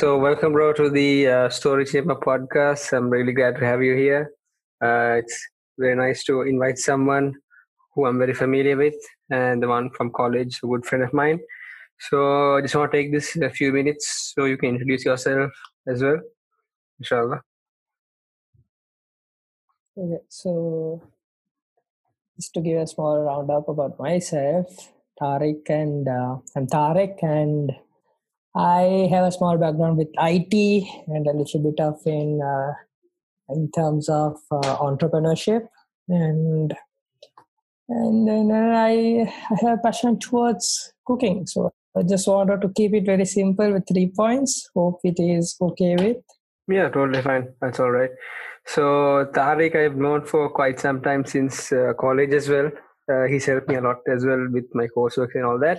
So, welcome, bro, to the uh, Story Chamber podcast. I'm really glad to have you here. Uh, it's very nice to invite someone who I'm very familiar with and the one from college, a good friend of mine. So, I just want to take this a few minutes so you can introduce yourself as well, inshallah. Okay, so just to give a small roundup about myself, Thariq, and uh, I'm Thariq, and I have a small background with IT and a little bit of in uh, in terms of uh, entrepreneurship, and and then I, I have a passion towards cooking. So I just wanted to keep it very simple with three points. Hope it is okay with. Yeah, totally fine. That's all right. So Thariq, I've known for quite some time since uh, college as well. Uh, he's helped me a lot as well with my coursework and all that.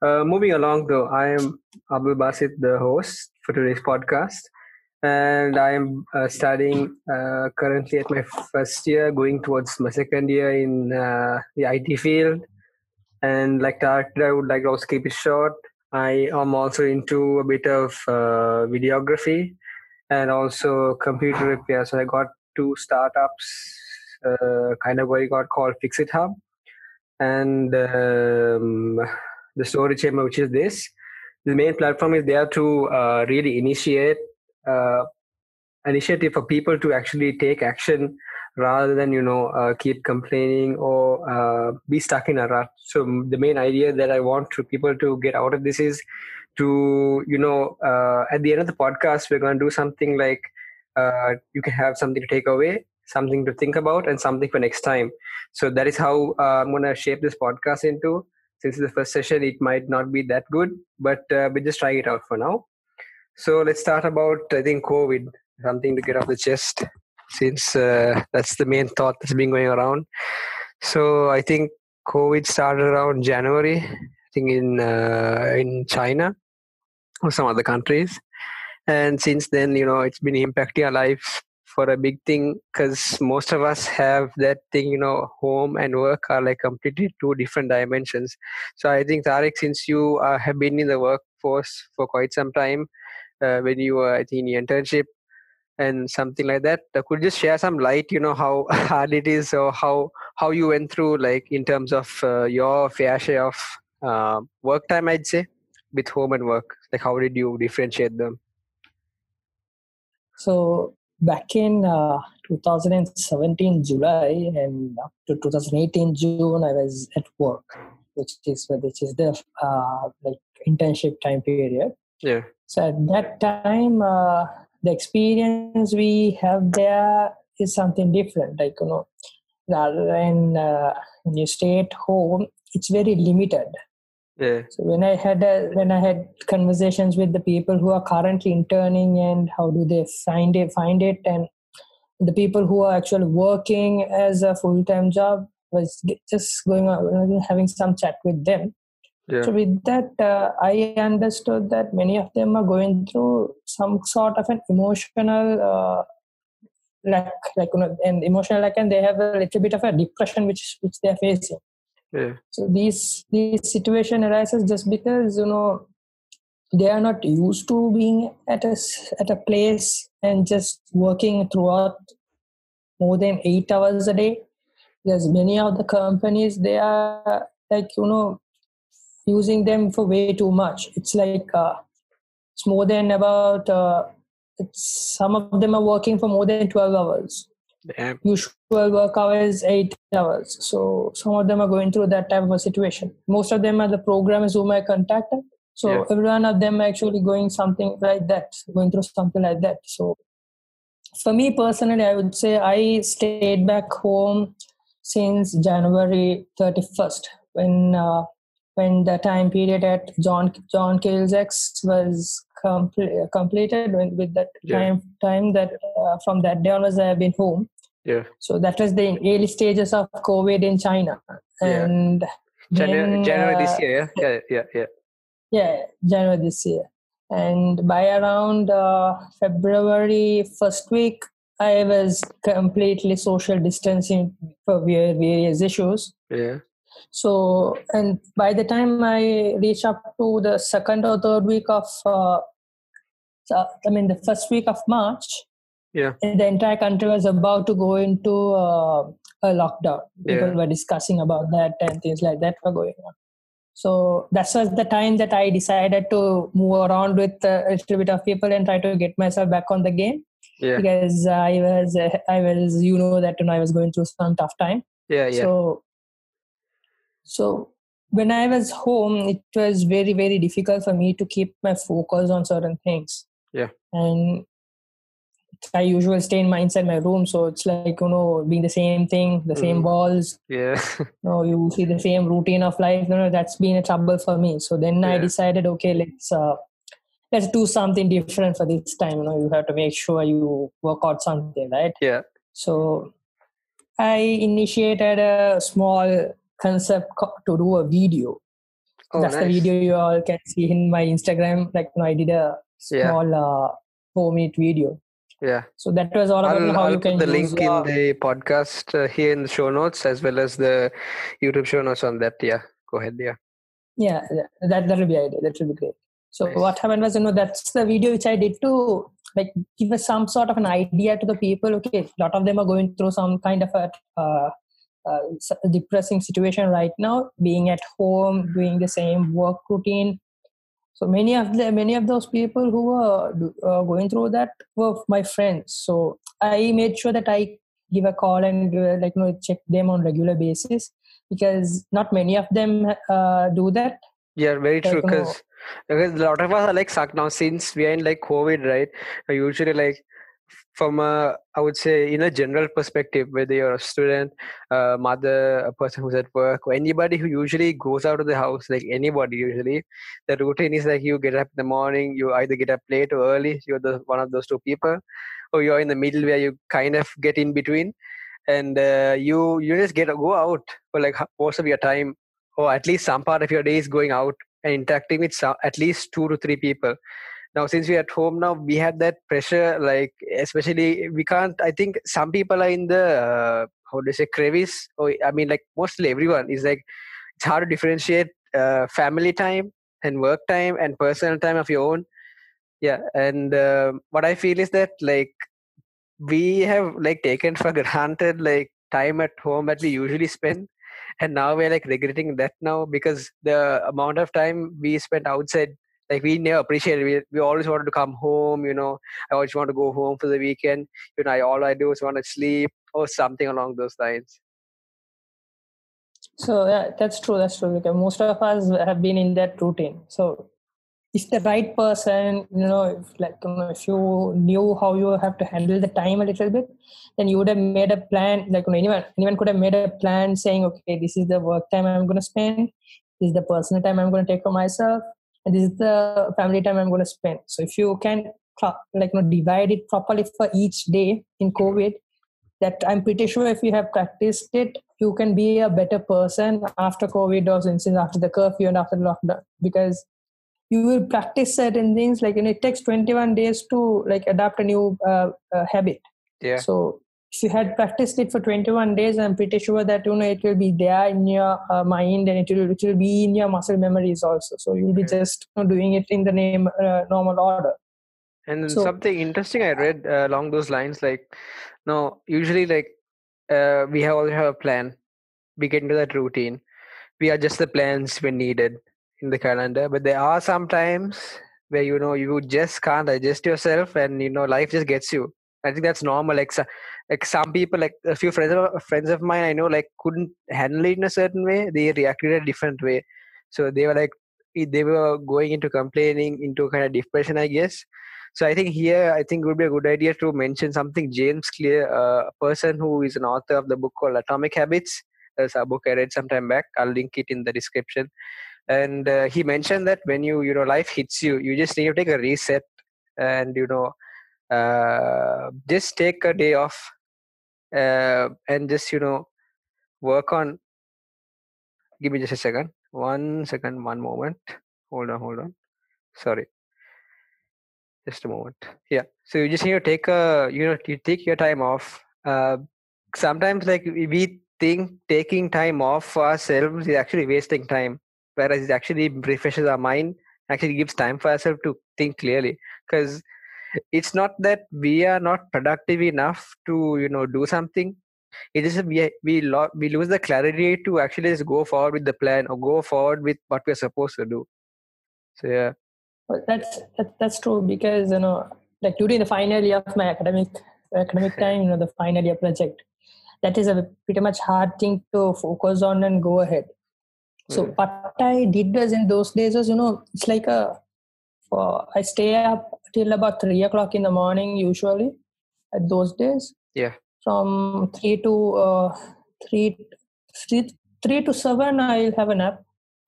Uh, moving along, though, I am Abdul Basit, the host for today's podcast, and I am uh, studying uh, currently at my first year, going towards my second year in uh, the IT field. And like Thariq, I would like to also keep it short. I am also into a bit of uh, videography and also computer repair. So I got two startups, kind of what you got called Fix It Hub, and um, the story chamber, which is this. The main platform is there to uh, really initiate uh, initiative for people to actually take action rather than you know uh, keep complaining or uh, be stuck in a rut. So the main idea that i want to people to get out of this is to you know uh, at the end of the podcast we're going to do something like uh, you can have something to take away something to think about and something for next time. So that is how uh, i'm going to shape this podcast into since the first session it might not be that good but uh, we're just trying it out for now. So let's start about i think covid something to get off the chest since uh, that's the main thought that's been going around. So i think covid started around january i think in uh, in china or some other countries. And since then you know it's been impacting our lives for a big thing because most of us have that thing you know home and work are like completely two different dimensions. So i think Thariq since you uh, have been in the workforce for quite some time uh, when you were I think in internship and something like that uh, could just share some light you know how hard it is or how how you went through like in terms of uh, your fair share of uh, work time i'd say with home and work? Like how did you differentiate them? So back in uh, 2017 july and up to 2018 june i was at work which is which is the uh, like internship time period. Yeah. So at that time uh, the experience we have there is something different like you know rather than uh, when you stay at home it's very limited yeah. So when i had a, when i had conversations with the people who are currently interning and how do they find it find it and the people who are actually working as a full-time job was just going on having some chat with them. Yeah. So with that uh, i understood that many of them are going through some sort of an emotional uh, lack like you know, an emotional lack and they have a little bit of a depression which which they're facing so these these situation arises just because you know they are not used to being at a at a place and just working throughout more than eight hours a day. There's many of the companies they are like you know using them for way too much. It's like uh, it's more than about uh, some of them are working for more than 12 hours Damn. usual work hours eight hours so some of them are going through that type of a situation most of them are the programmers whom i contacted so Yeah. every one of them actually going something like that going through something like that so for me personally i would say i stayed back home since january 31st when uh, when the time period at john john Keells X was comple- completed when, with that Yeah. time time that uh, from that day onwards i have been home yeah so that was the early stages of COVID in China. Yeah. And january, then, january uh, this year yeah yeah yeah yeah Yeah, January this year. And by around uh, February first week, I was completely social distancing for various issues. yeah So, and by the time I reach up to the second or third week of uh, I mean, the first week of March, Yeah. the entire country was about to go into uh, a lockdown. People Yeah. were discussing about that and things like that were going on. So that was the time that I decided to move around with uh, a little bit of people and try to get myself back on the game Yeah. because I was, I was, you know, that you know, I was going through some tough time. Yeah. Yeah. So, so when I was home, it was very, very difficult for me to keep my focus on certain things. Yeah. And I usually stay in my inside my room, so it's like you know, being the same thing, the same Mm. walls. yeah. You know, you see the same routine of life. No, no, that's been a trouble for me. So then I decided, okay, let's uh, let's do something different for this time. You know, you have to make sure you work out something, right? Yeah. So I initiated a small concept co- to do a video. Oh, That's the video you all can see in my Instagram. Like, you know, I did a Yeah. small uh, four minute video. Yeah. So that was all about I'll, how I'll you put can the use link in the podcast uh, here in the show notes as well as the YouTube show notes on that. Yeah. Go ahead. Yeah. yeah that that will be idea that will be great so Nice. what happened was you know that's the video which i did to like give us some sort of an idea to the people okay a lot of them are going through some kind of a uh, uh, depressing situation right now being at home doing the same work routine so many of the many of those people who were uh, going through that were my friends so i made sure that i give a call and uh, like you know check them on regular basis because not many of them uh, do that Yeah, very true. Like, you know- Because because a lot of us are like stuck now since we are in like COVID, right? Usually, like from a I would say in a general perspective, whether you're a student, a mother, a person who's at work, or anybody who usually goes out of the house, like anybody usually, the routine is like you get up in the morning, you either get up late or early. You're the one of those two people, or you're in the middle where you kind of get in between, and uh, you you just get go out for like most of your time or at least some part of your day is going out and interacting with some, at least two to three people now since we're at home now we have that pressure like especially we can't i think some people are in the uh, how do you say crevice or i mean like mostly everyone is like it's hard to differentiate uh, family time and work time and personal time of your own. Yeah and uh, what i feel is that like we have like taken for granted like time at home that we usually spend. And now we're like regretting that now because the amount of time we spent outside like we never appreciated we, we always wanted to come home you know i always want to go home for the weekend you know I, all i do is want to sleep or something along those lines So yeah, that's true. That's true. Because most of us have been in that routine. So if the right person, you know, if like you know, if you knew how you have to handle the time a little bit, then you would have made a plan. Like you know, anyone, anyone could have made a plan saying, okay, this is the work time I'm going to spend. This is the personal time I'm going to take for myself, and this is the family time I'm going to spend. So if you can like you know, divide it properly for each day in COVID, that I'm pretty sure if you have practiced it, you can be a better person after COVID or since after the curfew and after the lockdown because you will practice certain things like and it takes 21 days to like adapt a new uh, uh, habit. yeah So if you had practiced it for 21 days, I'm pretty sure that you know it will be there in your uh, mind and it will it will be in your muscle memories also. So you'll be Okay. just you know, doing it in the name uh, normal order. and So- something interesting i read uh, along those lines like no usually like uh, we have always have a plan we get into that routine we adjust the plans when needed in the calendar but there are some times where you know you just can't adjust yourself and you know life just gets you i think that's normal. Like like some people like a few friends of friends of mine i know like couldn't handle it in a certain way. They reacted a different way. So they were like they were going into complaining into kind of depression i guess. So i think here i think it would be a good idea to mention something james clear uh, a person who is an author of the book called atomic habits. There's a book i read some time back. I'll link it in the description. And uh, he mentioned that when you you know life hits you you just need to take a reset and you know uh, just take a day off uh, and just you know work on give me just a second. One second one moment. Hold on hold on. Sorry. Just a moment. Yeah. So you just need to take a you know you take your time off. Uh, sometimes like we think taking time off for ourselves is actually wasting time whereas it actually refreshes our mind actually gives time for ourselves to think clearly. Because it's not that we are not productive enough to you know do something. It is we we, lo- we lose the clarity to actually just go forward with the plan or go forward with what we're supposed to do. So yeah. Well, that's that, that's true because you know like during the final year of my academic academic time you know the final year project that is a pretty much hard thing to focus on and go ahead. So Mm. what i did was in those days was you know it's like a for i stay up till about three o'clock in the morning usually at those days Yeah. from three to uh, three, three three to seven i'll have a nap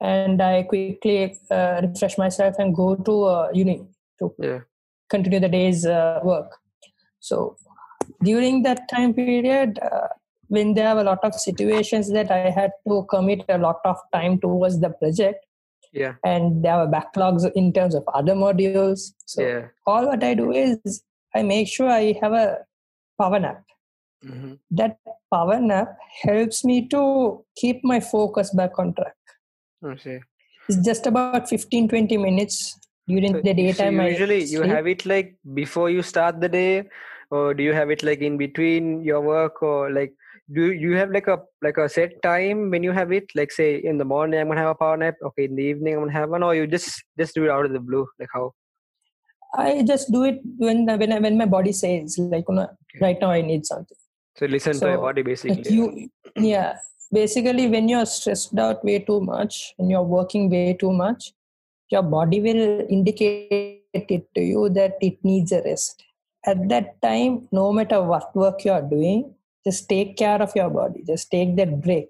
and i quickly uh, refresh myself and go to uh, uni to Yeah. continue the day's uh, work so during that time period uh, when there were a lot of situations that i had to commit a lot of time towards the project yeah. And there were backlogs in terms of other modules. So yeah. all what i do is i make sure i have a power nap. Hmm that power nap helps me to keep my focus back on track. Okay it's just about 15 20 minutes during So the so daytime I usually you have it like before you start the day or do you have it like in between your work or like do you have like a like a set time when you have it? Like say in the morning i'm gonna have a power nap. Okay in the evening i'm gonna have one. Or you just just do it out of the blue? Like how? I just do it when when I, when my body says like you know, right now I need something. so listen to your So, body Like basically. you, yeah. Basically, when you're stressed out way too much and you're working way too much, your body will indicate it to you that it needs a rest. At that time, no matter what work you're doing, just take care of your body. Just take that break.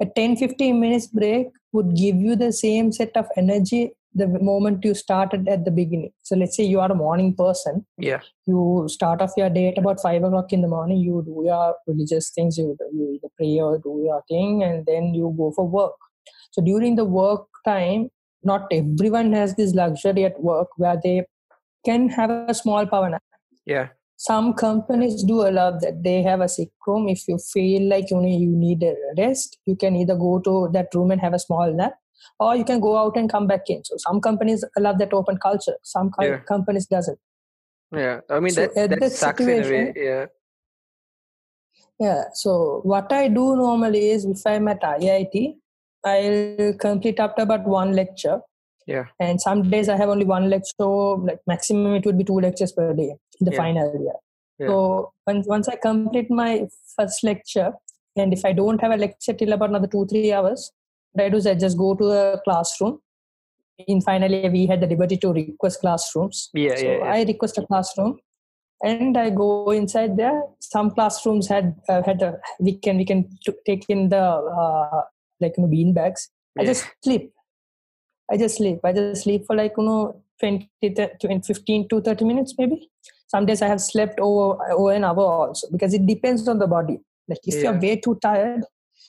A 10 15 minutes break would give you the same set of energy the moment you started at the beginning. So, let's say you are a morning person yeah you start off your day at about five o'clock in the morning. You do your religious things. You you either pray or do your thing, and then you go for work. So during the work time, not everyone has this luxury at work where they can have a small power nap. yeah Some companies do allow that they have a sick room. If you feel like you need, you need a rest, you can either go to that room and have a small nap, or you can go out and come back in. So some companies allow that open culture. Some Yeah. companies doesn't. yeah i mean So that that sucks in a way yeah Yeah. So what I do normally is if I'm at IIT, I'll complete up to about one lecture. Yeah. And some days I have only one lecture, like maximum it would be two lectures per day in the Yeah. final year. Yeah. So once once I complete my first lecture, and if I don't have a lecture till about another two three hours, what I do is I just go to a classroom. In final year, we had the liberty to request classrooms. Yeah, so yeah, yeah. I request a classroom, and I go inside there. Some classrooms had uh, had a we can we can t- take in the uh, like you know bean bags. I just sleep. I just sleep. I just sleep for like you know 20, 20 15 to 30 minutes maybe. Some days I have slept over, over an hour also because it depends on the body. Like if Yeah. you're way too tired,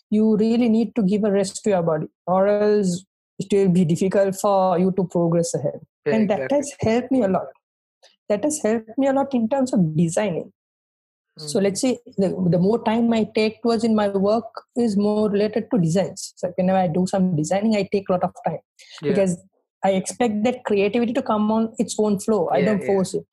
you really need to give a rest to your body, or else it will be difficult for you to progress ahead. yeah and that exactly. has helped me a lot. That has helped me a lot in terms of designing. So let's say the, the more time I take towards in my work is more related to designs. So whenever I do some designing, I take a lot of time yeah. because I expect that creativity to come on its own flow. I Yeah, don't yeah. force it.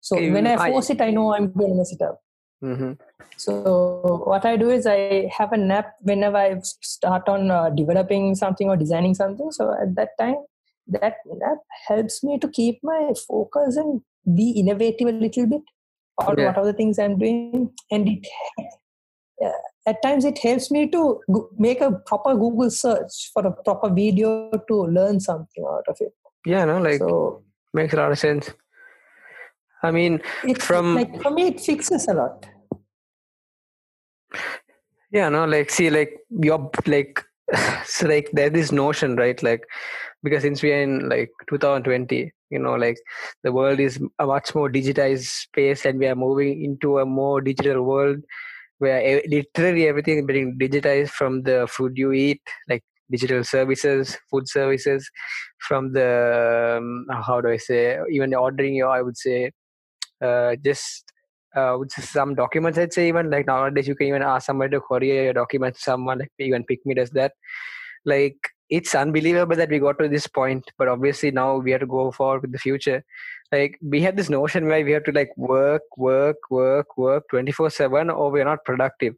So when I I- force it, I know I'm going to mess it up. Mhm. So what I do is I have a nap whenever I start on uh, developing something or designing something. So at that time, that nap helps me to keep my focus and be innovative a little bit on Yeah. what are the things I'm doing. And it yeah, at times it helps me to go- make a proper Google search for a proper video to learn something out of it. yeah no like so makes a lot of sense i mean it from- like for me it fixes a lot. yeah no like see like you're like so like there's this notion right like because since we are in like 2020 you know like the world is a much more digitized space and we are moving into a more digital world where literally everything is being digitized from the food you eat like digital services food services from the um, how do i say even ordering your i would say uh, just uh, with some documents i'd say even like nowadays you can even ask somebody to courier your documents to someone like even PickMe does that. Like it's unbelievable that we got to this point but obviously now we have to go forward with the future. Like we have this notion where we have to like work work work work 24 7 or we're not productive.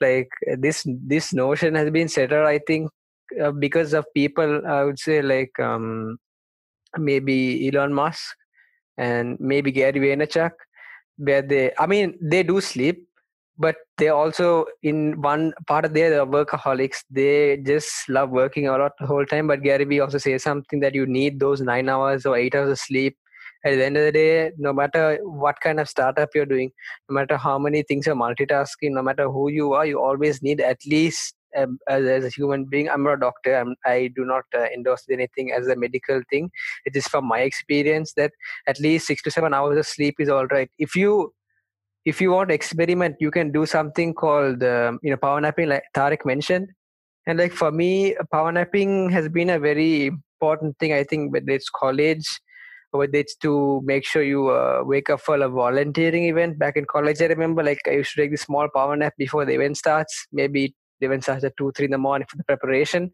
Like this this notion has been settled i think uh, because of people i would say like um maybe elon musk and maybe gary vaynerchuk where they i mean they do sleep but they also in one part of their workaholics. They just love working a lot the whole time. But gary vee also says something that you need those nine hours or eight hours of sleep. At the end of the day no matter what kind of startup you're doing no matter how many things you're multitasking no matter who you are you always need at least um, as, as, a human being i'm not a doctor I'm, i do not uh, endorse anything as a medical thing. It is from my experience that at least six to seven hours of sleep is all right. If you if you want to experiment you can do something called um, you know power napping like Thariq mentioned. And like for me power napping has been a very important thing i think whether it's college whether it's to make sure you uh, wake up for a volunteering event. Back in college i remember like i used to take this small power nap before the event starts maybe the event starts at 2 3 in the morning for the preparation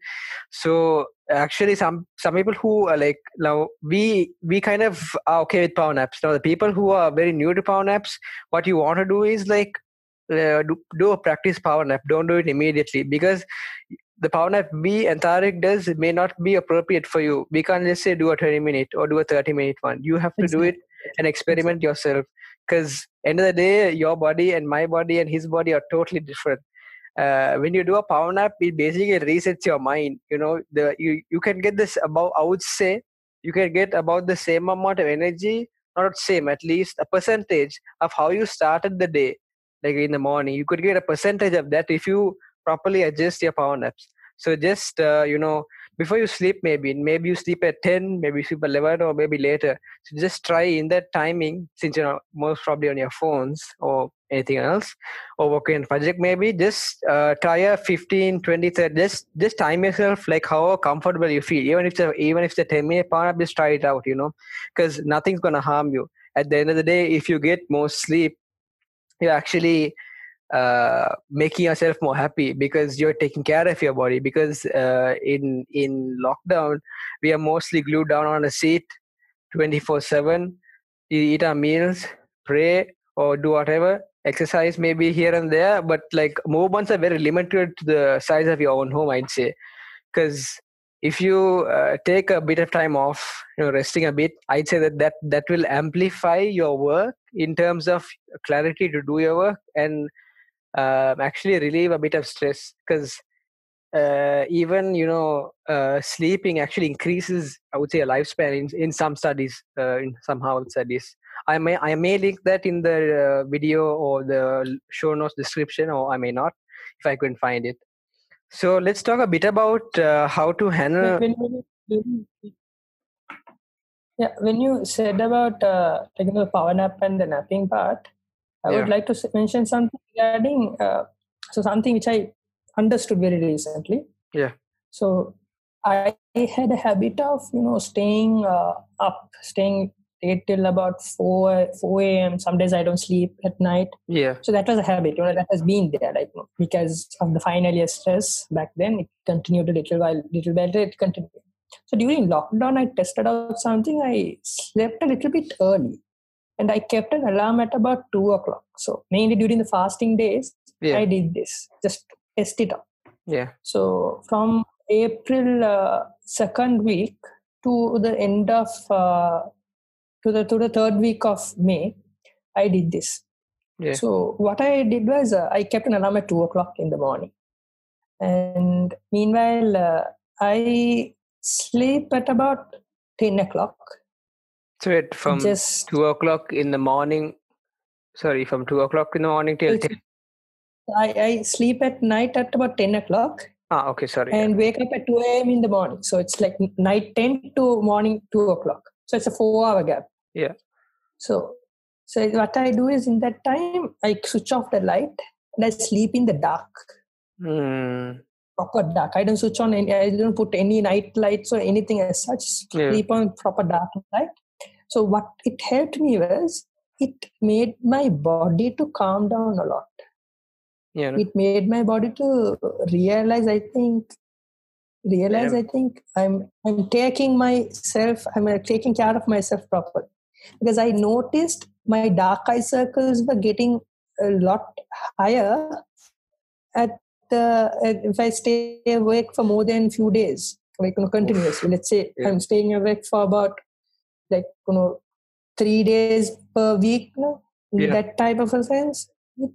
so actually some some people who are like now we we kind of are okay with power naps now the people who are very new to power naps what you want to do is like uh, do, do a practice power nap don't do it immediately because the power nap we and Thariq does may not be appropriate for you. We can't just say do a 20 minute or do a 30 minute one. You have to exactly. do it and experiment exactly. yourself. Because end of the day, your body and my body and his body are totally different uh, when you do a power nap, it basically resets your mind. You know, the you you can get this about. I would say you can get about the same amount of energy, not same, at least a percentage of how you started the day. Like in the morning, you could get a percentage of that if you properly adjust your power naps. So just uh, you know, before you sleep, maybe maybe you sleep at ten, maybe you sleep at eleven, or maybe later. So just try in that timing, since you know most probably on your phones or anything else? Or working on project maybe just uh, try a 15 20 30 just just time yourself like how comfortable you feel. Even if a, even if a 10 minute power nap just try it out you know because nothing's gonna harm you. At the end of the day if you get more sleep you're actually uh, making yourself more happy because you're taking care of your body. Because uh, in in lockdown we are mostly glued down on a seat 24 7 you eat our meals pray or do whatever exercise maybe here and there but like movements are very limited to the size of your own home i'd say. Because if you uh, take a bit of time off you know resting a bit i'd say that that that will amplify your work in terms of clarity to do your work and uh, actually relieve a bit of stress. Because uh, even you know uh, sleeping actually increases i would say a lifespan in, in some studies uh, in some health studies I may I may link that in the uh, video or the show notes description, or I may not if I couldn't find it. So let's talk a bit about uh, how to handle. When, when, yeah, when you said about uh, taking the power nap and the napping part, I yeah. would like to mention something regarding uh, so something which I understood very recently. Yeah. So I had a habit of you know staying uh, up, staying stayed till about 4 4 a.m some days i don't sleep at night. Yeah. So that was a habit you know that has been there like because of the final year stress back then it continued a little while little better it continued. So during lockdown i tested out something. I slept a little bit early and i kept an alarm at about 2 o'clock. So mainly during the fasting days yeah. i did this just test it out. Yeah. So from april uh, second week to the end of uh, to the to the third week of May, I did this. Yeah. So what I did was uh, I kept an alarm at two o'clock in the morning, and meanwhile uh, I sleep at about ten o'clock. So it from just two o'clock in the morning. Sorry, from two o'clock in the morning till ten. I, I sleep at night at about ten o'clock. Ah, okay, sorry. And yeah. wake up at two a.m. in the morning. So it's like night ten to morning two o'clock. So it's a four-hour gap. Yeah. So, so what I do is in that time I switch off the light and I sleep in the dark. Mm. Proper dark. I don't switch on any. I don't put any night lights or anything as such. Sleep yeah. on proper dark light. So what it helped me was it made my body to calm down a lot. Yeah. It made my body to realize. I think realize Yeah. I think I'm I'm taking myself, I'm taking care of myself properly. Because I noticed my dark eye circles were getting a lot higher at the if I stay awake for more than few days, like you know, continuously. Let's say Yeah. I'm staying awake for about like you know three days per week, you know, Yeah. that type of a sense. It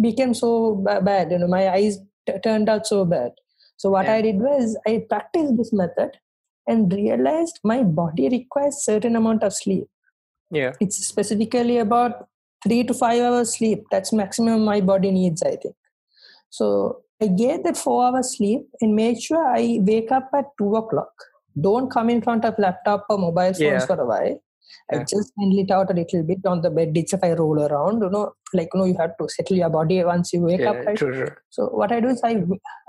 became so bad, you know, my eyes t- turned out so bad. So what Yeah. I did was I practiced this method and realized my body requires certain amount of sleep. Yeah. It's specifically about three to five hours sleep. That's maximum my body needs, I think. So I get that four hours sleep and make sure I wake up at two o'clock. Don't come in front of laptop or mobile phones Yeah. for a while. I Yeah. just handle it out a little bit on the bed itself. I roll around, you know, like you know, you have to settle your body once you wake Yeah. up. Right? True. True. So what I do is I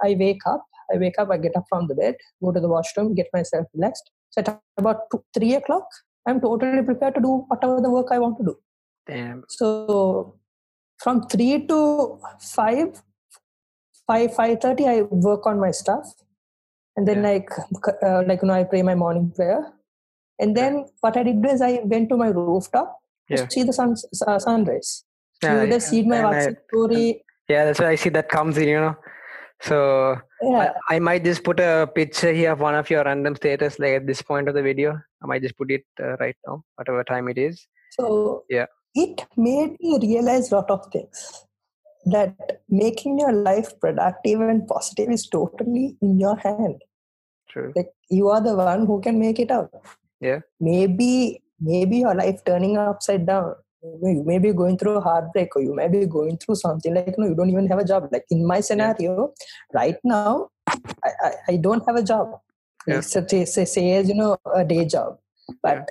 I wake up. I wake up. I get up from the bed, go to the washroom, get myself relaxed. So at about two, three o'clock, I'm totally prepared to do whatever the work I want to do. Damn. So from three to five, five five thirty, I work on my stuff, and then Yeah. like uh, like you know I pray my morning prayer, and then what I did was I went to my rooftop Yeah. to see the sun uh, sunrise. Yeah. you just see my and I- WhatsApp story. yeah. That's why I see that comes in. You know. So Yeah, I, I might just put a picture here of one of your random status like at this point of the video. I might just put it uh, right now, whatever time it is. So Yeah. it made me realize a lot of things. That making your life productive and positive is totally in your hand. True. Like you are the one who can make it out. Yeah. Maybe maybe your life turning upside down. You may be going through a heartbreak or you may be going through something like no, you don't even have a job. Like in my scenario, right now, I, I, I don't have a job. Yeah. Like, say, say, say as you know, a day job. But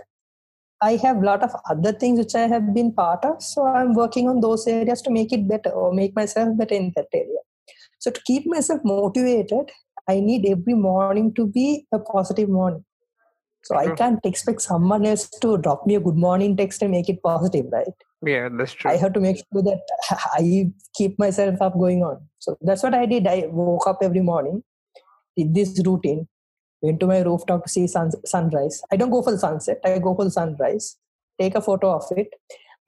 I have a lot of other things which I have been part of. So I'm working on those areas to make it better or make myself better in that area. So to keep myself motivated, I need every morning to be a positive morning. So I can't expect someone else to drop me a good morning text and make it positive, right? Yeah, that's true. I have to make sure that I keep myself up going on. So that's what I did. I woke up every morning, did this routine, went to my rooftop to see sun, sunrise. I don't go for the sunset, I go for the sunrise, take a photo of it.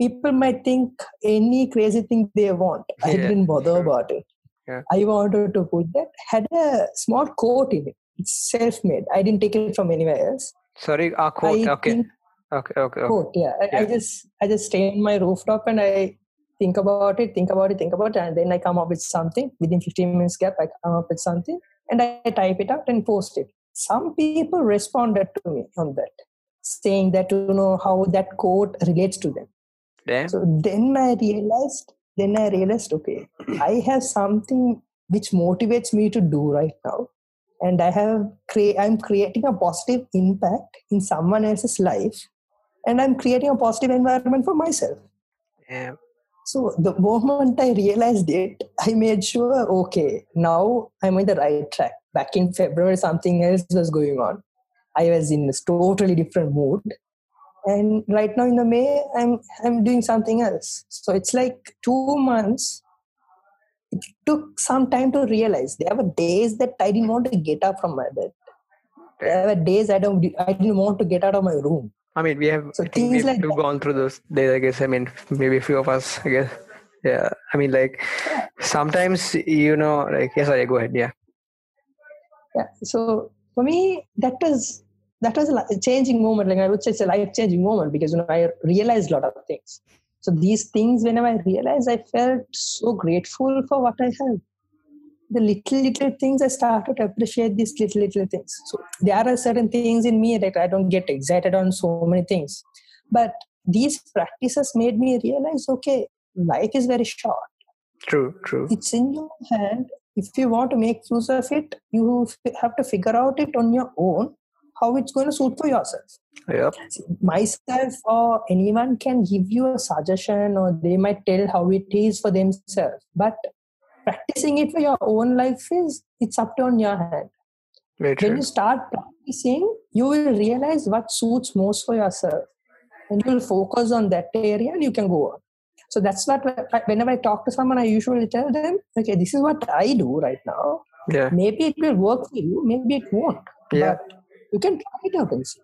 People might think any crazy thing they want. I Yeah, didn't bother true. about it. Yeah. I wanted to put that, had a small quote in it. It's self made. I didn't take it from anywhere else. Sorry, our quote. I okay. okay. Okay. Okay. quote yeah. I, I just i just stay in my rooftop and i think about it think about it think about it and then i come up with something within 15 minutes gap i come up with something and i type it out and post it some people responded to me on that saying that you know how that quote relates to them Damn. so then i realized then i realized okay i have something which motivates me to do right now and i have crea- i'm creating a positive impact in someone else's life and i'm creating a positive environment for myself. Damn. so the moment i realized it i made sure okay now i'm in the right track. Back in february something else was going on. I was in a totally different mood. And right now in the may i'm i'm doing something else. So it's like two months it took some time to realize there were days that i didn't want to get up from my bed there were days i don't i didn't want to get out of my room I mean, we have. So things like gone through those days. I guess. I mean, maybe a few of us. I guess. Yeah. I mean, like sometimes you know, like. yes, I Go ahead. Yeah. yeah so for me that was that was a changing moment like i would say it's a life changing moment because you know i realized a lot of things so these things whenever i realized i felt so grateful for what i have the little little things i started to appreciate these little little things. So there are certain things in me that i don't get excited on so many things. But these practices made me realize okay life is very short. True. True. it's in your hand. If you want to make use of it you have to figure out it on your own how it's going to suit for yourself See, myself or anyone can give you a suggestion or they might tell how it is for themselves but practicing it for your own life is it's up to on your hand Very when true. you start practicing you will realize what suits most for yourself and you will focus on that area and you can go on so that's what whenever i talk to someone i usually tell them okay this is what i do right now Yeah. Maybe it will work for you, maybe it won't. Yeah. But you can try it out and see.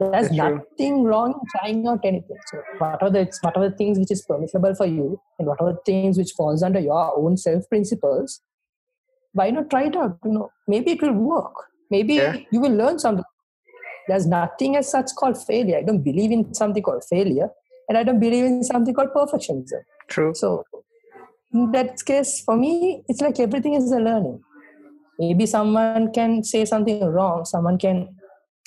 There's That's true. nothing wrong in trying out anything. So what are the what are the things which is permissible for you and what are the things which falls under your own self principles? Why not try it out? You know, maybe it will work. Maybe Yeah. you will learn something. There's nothing as such called failure. I don't believe in something called failure, and I don't believe in something called perfectionism. True. So in that case, for me, it's like everything is a learning. Maybe someone can say something wrong. Someone can,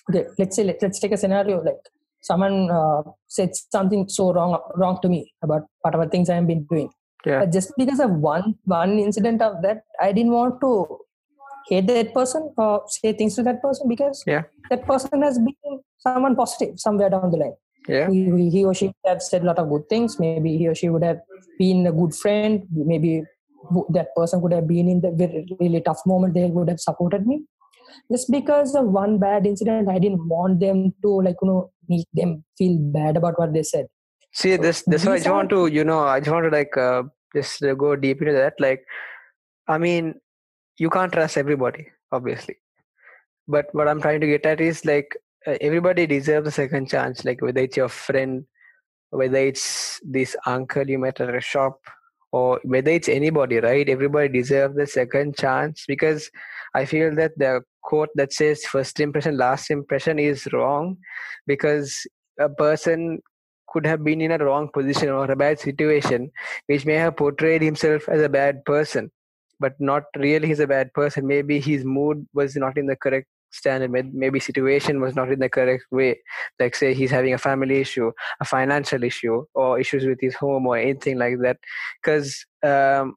okay, let's say, let, let's take a scenario like someone uh, said something so wrong wrong to me about whatever things I have been doing. Yeah. But just because of one one incident of that, I didn't want to hate that person or say things to that person because Yeah. that person has been someone positive somewhere down the line Yeah. he, he or she would have said a lot of good things maybe he or she would have been a good friend maybe that person could have been in the very really tough moment they would have supported me just because of one bad incident i didn't want them to like you know make them feel bad about what they said See, So this this why I just want to you know I just want to like uh, just go deep into that. Like, I mean, you can't trust everybody, obviously. But what I'm trying to get at is like uh, everybody deserves a second chance. Like whether it's your friend, whether it's this uncle you met at a shop, or whether it's anybody, right? Everybody deserves the second chance because I feel that the quote that says first impression, last impression is wrong because a person could have been in a wrong position or a bad situation which may have portrayed himself as a bad person but not really he's a bad person. Maybe his mood was not in the correct standard. Maybe situation was not in the correct way. Like say he's having a family issue a financial issue or issues with his home or anything like that. Because um,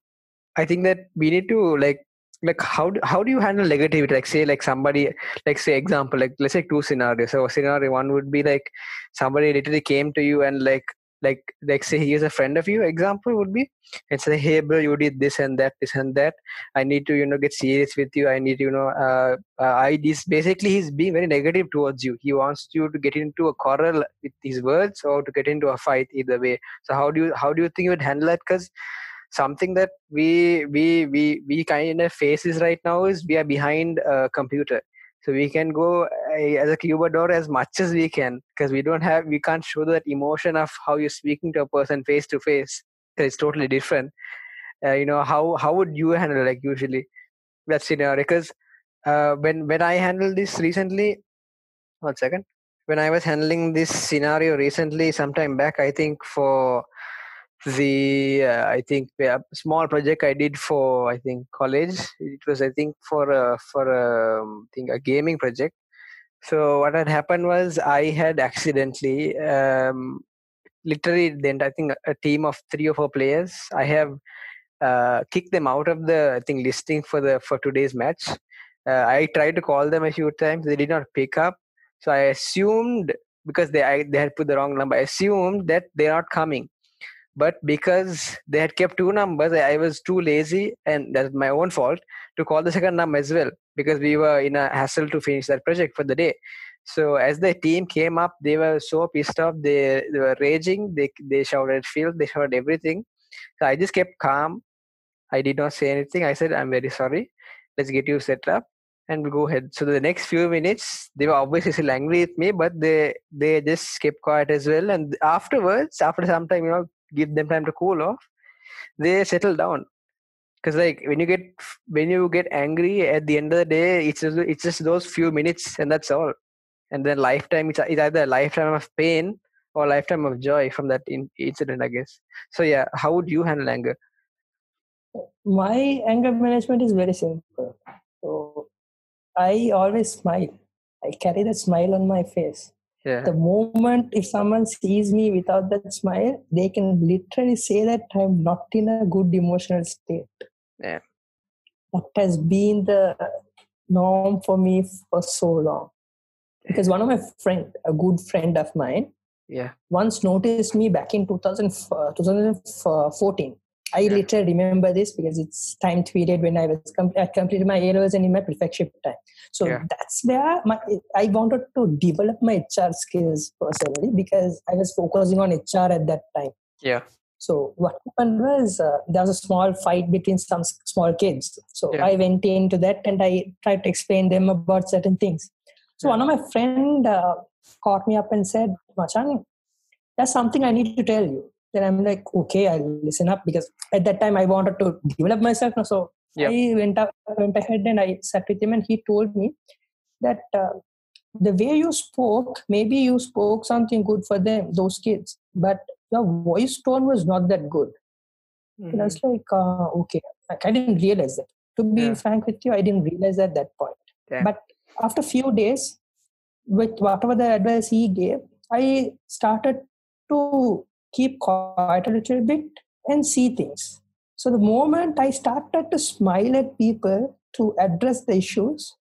i think that we need to like like how do, how do you handle negativity? Like say like somebody like say example like let's say two scenarios. So scenario one would be like somebody literally came to you and like like like say he is a friend of you example would be and say hey bro you did this and that this and that. I need to you know get serious with you. I need you know uh, uh i this basically he's being very negative towards you. He wants you to get into a quarrel with his words or to get into a fight either way. So how do you how do you think you would handle that? Because something that we we we we kind of faces right now is we are behind a computer. So we can go uh, as a keyboard as much as we can because we don't have we can't show that emotion of how you're speaking to a person face to face. It's totally different. Uh, you know how how would you handle like usually that scenario? Because uh, when when i handled this recently one second. When i was handling this scenario recently sometime back i think for the uh, i think a small project i did for i think college. It was i think for a for a um, thing a gaming project. So what had happened was i had accidentally um, literally then i think a team of three or four players i have uh, kicked them out of the i think listing for the for today's match. Uh, i tried to call them a few times. They did not pick up. So i assumed because they I, they had put the wrong number i assumed that they're not coming but because they had kept two numbers I, was too lazy and that's my own fault to call the second number as well because we were in a hassle to finish that project for the day. So as the team came up they were so pissed off they, they were raging they they shouted field they shouted everything. So i just kept calm. I did not say anything. I said i'm very sorry. Let's get you set up and we'll go ahead. So the next few minutes they were obviously still angry with me but they they just kept quiet as well. And afterwards after some time you know give them time to cool off they settle down. Because like when you get when you get angry at the end of the day it's just, it's just those few minutes and that's all. And then lifetime it's, it's either a lifetime of pain or lifetime of joy from that in, incident i guess. So yeah how would you handle anger? My anger management is very simple. So i always smile. I carry that smile on my face yeah. The moment if someone sees me without that smile they can literally say that i'm not in a good emotional state. Yeah. that has been the norm for me for so long. Because one of my friend a good friend of mine yeah. once noticed me back in 2000, uh, 2014 I Yeah. literally remember this because it's time period when I was com- I completed my A levels and in my prefectship time. So Yeah. that's where my I wanted to develop my HR skills personally because I was focusing on HR at that time. yeah So what happened was uh, there was a small fight between some small kids. So Yeah. I went into that and I tried to explain them about certain things. So one of my friend uh, caught me up and said, "Machan, there's something I need to tell you." Then I'm like, "Okay, I'll listen up," because at that time I wanted to develop myself. So Yeah. I went up, went ahead, and I sat with him, and he told me that uh, the way you spoke, maybe you spoke something good for them, those kids, but your voice tone was not that good. And I was like, uh, okay, like, I didn't realize that. To be Yeah. frank with you, I didn't realize at that point. Yeah. But after a few days, with whatever the advice he gave, I started to keep quiet a little bit and see things. So the moment I started to smile at people to address the issues,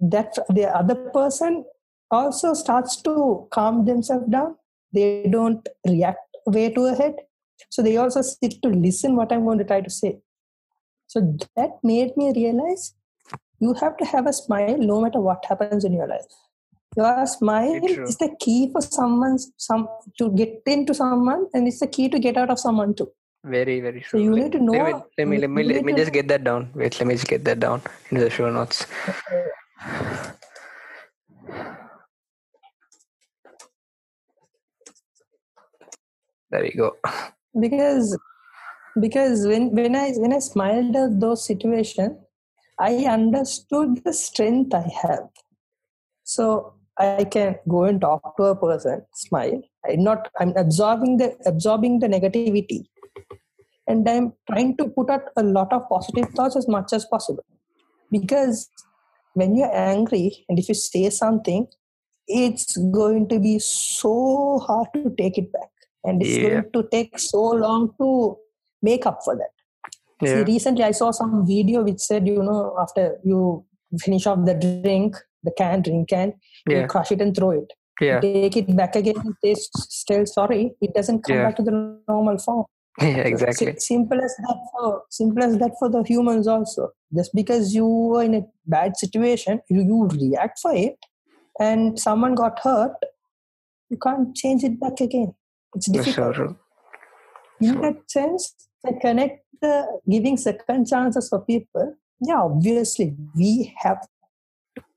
that the other person also starts to calm themselves down. They don't react way too ahead. So they also sit to listen what I'm going to try to say. So that made me realize you have to have a smile no matter what happens in your life. Your smile is the key for someone some to get into someone and it's the key to get out of someone too. Very, very true So you need to know Wait, wait, let me let me let me just get that down. Wait, let me just get that down into the show notes. There we go. because because when when i when i smiled at those situations i understood the strength i have so i can go and talk to a person smile i'm not i'm absorbing the absorbing the negativity. And i'm trying to put out a lot of positive thoughts as much as possible. Because when you're angry and if you say something it's going to be so hard to take it back. And it's Yeah. going to take so long to make up for that. See, recently I saw some video which said, you know, after you finish off the drink, the can, drink can, Yeah. you crush it and throw it. Yeah. Take it back again say, still sorry, it doesn't come Yeah. back to the normal form. Yeah. Exactly. si- simple as that for simple as that for the humans also. Just because you were in a bad situation, you, you react for it, and someone got hurt, you can't change it back again. It's difficult true. in that sense to connect the giving second chances for people yeah obviously we have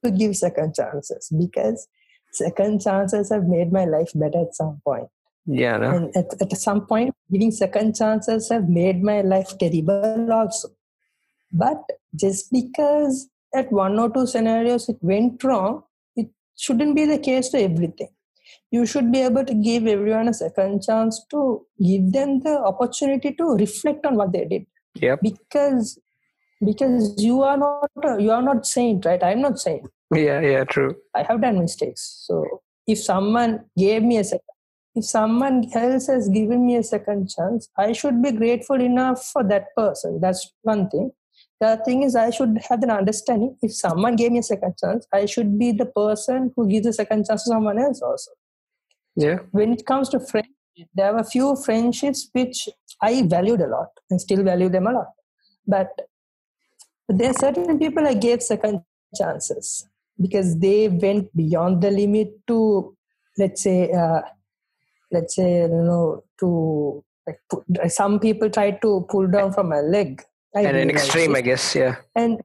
to give second chances because second chances have made my life better at some point Yeah. No? and at, at some point giving second chances have made my life terrible also but just because at one or two scenarios it went wrong it shouldn't be the case to everything you should be able to give everyone a second chance to give them the opportunity to reflect on what they did Yep. because because you are not you are not saint right i'm not saint Yeah. Yeah. True. I have done mistakes. So if someone gave me a second, if someone else has given me a second chance, I should be grateful enough for that person. That's one thing. The other thing is I should have an understanding. If someone gave me a second chance, I should be the person who gives a second chance to someone else also. Yeah. When it comes to friends, there were a few friendships which I valued a lot and still value them a lot. But there are certain people I gave second chances because they went beyond the limit to, let's say, uh, let's say, you know, to like put, some people tried to pull down from my leg. I And an extreme, it. I guess. Yeah. and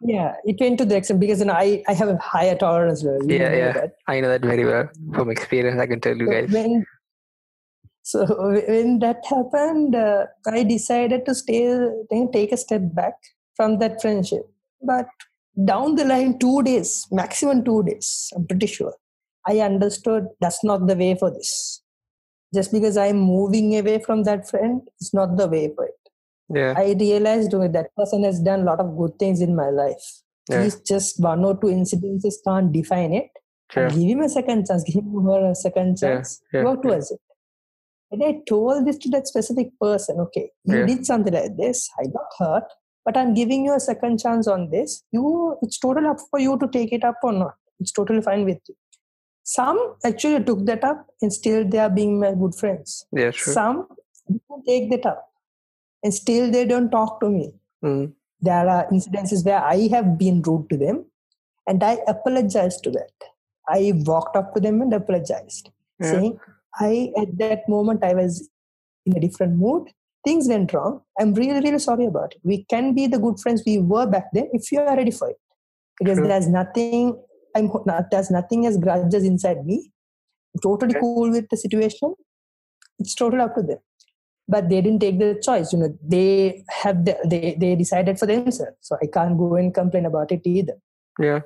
yeah, it went to the extreme because you know, I I have a higher tolerance level. You Yeah, yeah. that. I know that very well from experience. I can tell you So guys. when so when that happened, uh, I decided to stay, take a step back from that friendship. But down the line, two days, maximum two days, I'm pretty sure, I understood that's not the way for this. Just because I'm moving away from that friend, it's not the way for it. Yeah. I realized that person has done a lot of good things in my life. Yeah. Just one or two incidences can't define it. Sure. Give him a second chance. Give him her a second chance. yeah, Work yeah. towards it. And I told this to that specific person. Okay, you Yeah. did something like this. I got hurt, but I'm giving you a second chance on this. You, it's totally up for you to take it up or not. It's totally fine with you. Some actually took that up, and still they are being my good friends. Yeah. Sure. Some didn't take that up, and still they don't talk to me Mm. there are incidences where I have been rude to them and I apologized to that. I walked up to them and apologized, Yeah. saying, I at that moment I was in a different mood. Things went wrong. I'm really, really sorry about it. We can be the good friends we were back then if you are ready for it. Because True. there's nothing, I'm not, there's nothing as grudges inside me. I'm totally Okay. cool with the situation. It's totally up to them. But they didn't take the choice. You know, they have the, they they decided for themselves. So I can't go and complain about it either. Yeah.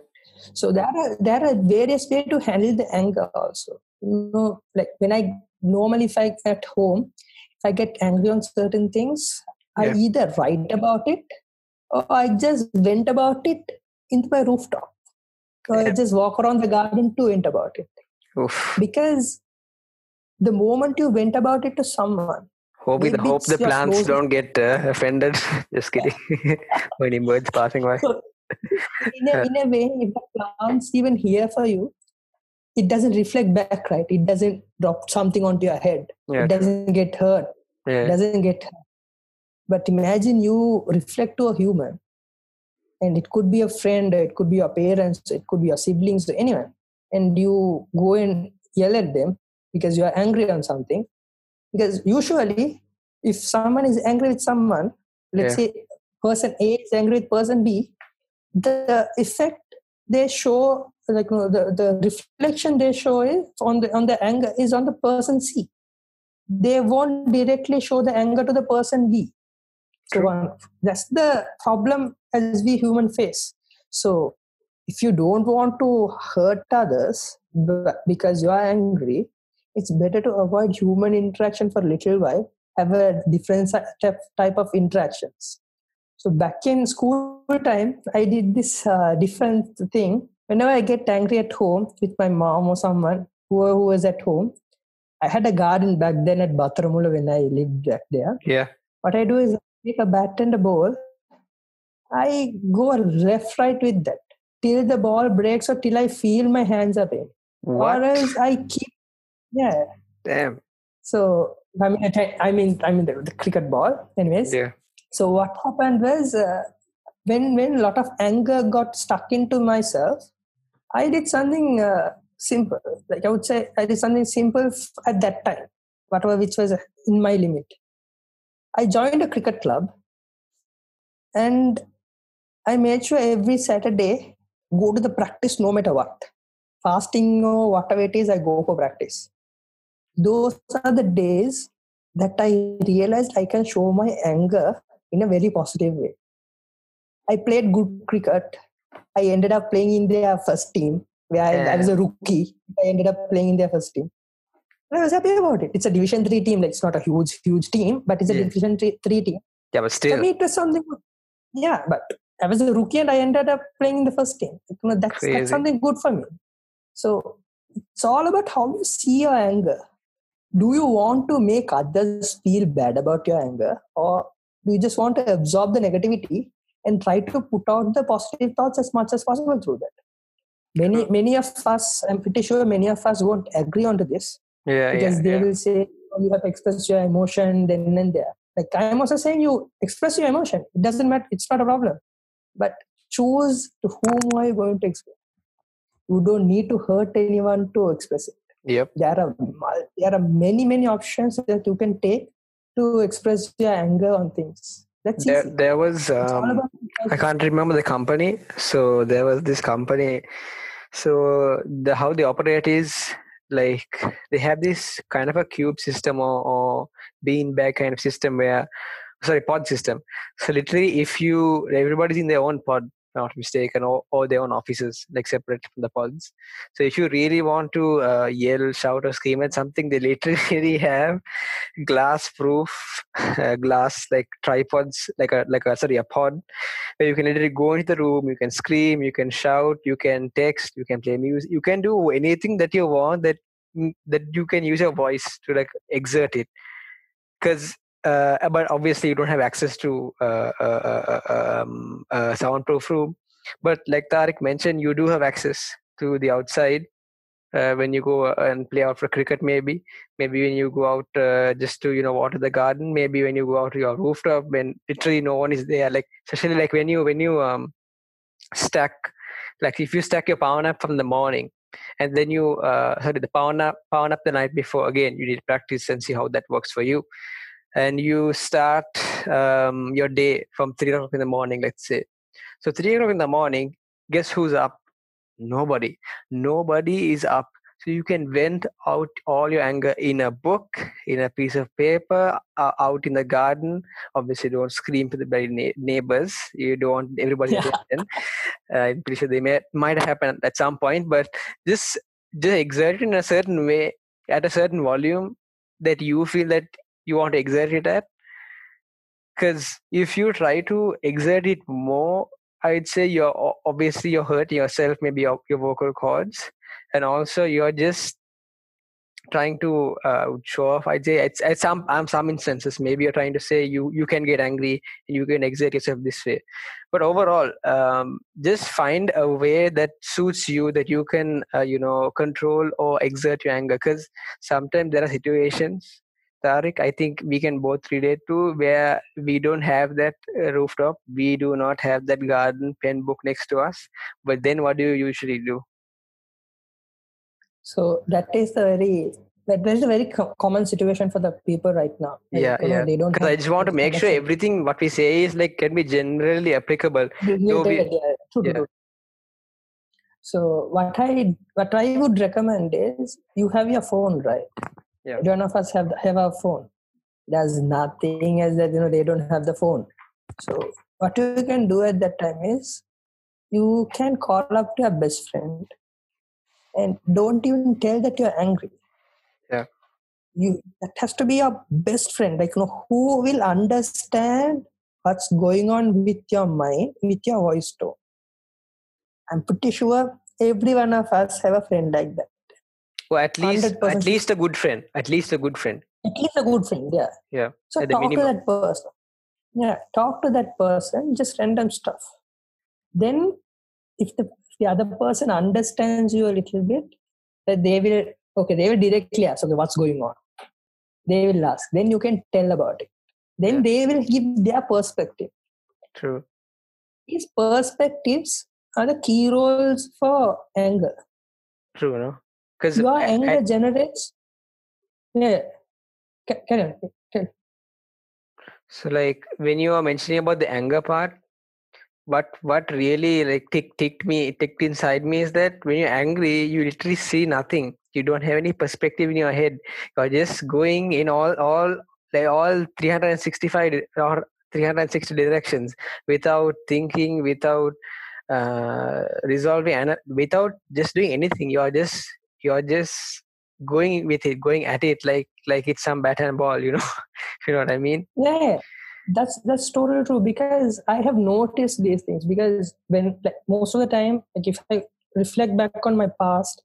So there are there are various ways to handle the anger also. You know, like when I normally if I at home, I get angry on certain things, I Yeah. either write about it or I just vent about it into my rooftop. Or I just walk around the garden to vent about it. Oof. Because the moment you vent about it to someone, Hope, the, hope the plants don't get uh, offended. Just kidding. Any birds passing by. So, in a, in a way, if the plants even hear for you, it doesn't reflect back, right? It doesn't drop something onto your head. Yeah. It doesn't get hurt. It doesn't get hurt. But imagine you reflect to a human, and it could be a friend, it could be your parents, it could be your siblings, anyone, and you go and yell at them because you are angry on something. Because usually, if someone is angry with someone, let's say person A is angry with person B, the effect they show, like you know, the, the reflection they show is on the on the anger is on the person C. They won't directly show the anger to the person B. So one, that's the problem as we human face. So if you don't want to hurt others because you are angry, it's better to avoid human interaction for a little while. Have a different type type of interactions. So back in school time, I did this uh, different thing. Whenever I get angry at home with my mom or someone who, who was at home, I had a garden back then at Battaramulla when I lived back there. Yeah. What I do is I take a bat and a ball. I go left right with that till the ball breaks or till I feel my hands are pain. What? Or else I keep, yeah. Damn. So I mean, I I mean, I mean the, the cricket ball. Anyways, Yeah. so what happened was uh, when when a lot of anger got stuck into myself, I did something uh, simple. Like I would say, I did something simple at that time, whatever which was in my limit. I joined a cricket club, and I made sure every Saturday go to the practice no matter what, fasting or whatever it is. I go for practice. Those are the days that I realized I can show my anger in a very positive way. I played good cricket. I ended up playing in their first team where I, I was a rookie. I ended up playing in their first team. I was happy about it. It's a Division Three team. Like it's not a huge, huge team, but it's a Yeah. Division Three, three team. Yeah, but still, For me, it was something. Yeah, but I was a rookie and I ended up playing in the first team. You know, that's, Crazy. that's something good for me. So it's all about how you see your anger. Do you want to make others feel bad about your anger, or do you just want to absorb the negativity and try to put out the positive thoughts as much as possible through that? Many, many of us, I'm pretty sure many of us won't agree onto this Yeah, because yeah, they yeah. will say oh, you have expressed your emotion then and there. Like I'm also saying you express your emotion. It doesn't matter. It's not a problem. But choose to whom are you going to express. You don't need to hurt anyone to express it. Yep. There are there are many many options that you can take to express your anger on things. That's There, easy. there was. Um, I can't remember the company. So there was this company. So the how they operate is like they have this kind of a cube system or, or bean bag kind of system where sorry pod system. So literally, if you everybody's in their own pod, not mistaken, or, or their own offices, like separate from the pods. So if you really want to uh, yell, shout, or scream at something, they literally have glass proof uh, glass like tripods, like a like a sorry a pod where you can literally go into the room, you can scream, you can shout, you can text, you can play music, you can do anything that you want that that you can use your voice to like exert it. Because, uh, but obviously you don't have access to uh, uh, uh, um, a soundproof room. But like Thariq mentioned, you do have access to the outside uh, when you go and play out for cricket. Maybe, maybe when you go out uh, just to you know water the garden. Maybe when you go out to your rooftop when literally no one is there. Like especially like when you when you um stack like if you stack your power nap from the morning and then you uh sorry the power nap power nap the night before again you need to practice and see how that works for you and you start um, your day from three o'clock in the morning, let's say. So three o'clock in the morning, guess who's up? Nobody. Nobody is up. So you can vent out all your anger in a book, in a piece of paper, uh, out in the garden. Obviously, don't scream to the very na- neighbors. You don't want everybody Yeah. attention. Uh, I'm pretty sure they may might happen at some point, but just just exert in a certain way at a certain volume that you feel that you want to exert it at. Because if you try to exert it more, I'd say you're obviously you're hurting yourself, maybe your, your vocal cords, and also you're just trying to uh, show off. I'd say it's at some um, some instances maybe you're trying to say you you can get angry and you can exert yourself this way, but overall, um, just find a way that suits you that you can uh, you know control or exert your anger. Because sometimes there are situations. Thariq, I think we can both relate to where we don't have that uh, rooftop, we do not have that garden pen book next to us. But then, what do you usually do? So that is a very that is a very co- common situation for the people right now. Like, Yeah, you know, yeah. They don't. Because I just want to make sure everything what we say is like can be generally applicable. So we- yeah, yeah, true, true, yeah. true. So what I what I would recommend is you have your phone, right? Yeah. One of us have have a phone. There's nothing as that you know they don't have the phone. So what you can do at that time is you can call up to your best friend and don't even tell that you're angry. Yeah. You that has to be your best friend, like you know, who will understand what's going on with your mind, with your voice tone. I'm pretty sure every one of us have a friend like that. Well, at least 100% at least a good friend. At least a good friend. At least a good friend, yeah. Yeah, So talk to that person. Yeah, talk to that person, just random stuff. Then if the, if the other person understands you a little bit, that they will okay, they will directly ask, okay, what's going on? They will ask. Then you can tell about it. Then Yeah. they will give their perspective. True. These perspectives are the key roles for anger. True. No. Because Your anger generates. Yeah. Ca- Carry on. So like when you are mentioning about the anger part, what what really like tick ticked me ticked inside me is that when you're angry, you literally see nothing. You don't have any perspective in your head. You're just going in all all like all 365 or 360 directions without thinking, without uh, resolving, and without just doing anything. You're just you're just going with it, going at it like like it's some bat and ball. You know, you know what I mean? yeah that's that's totally true because i have noticed these things because when like, most of the time like if i reflect back on my past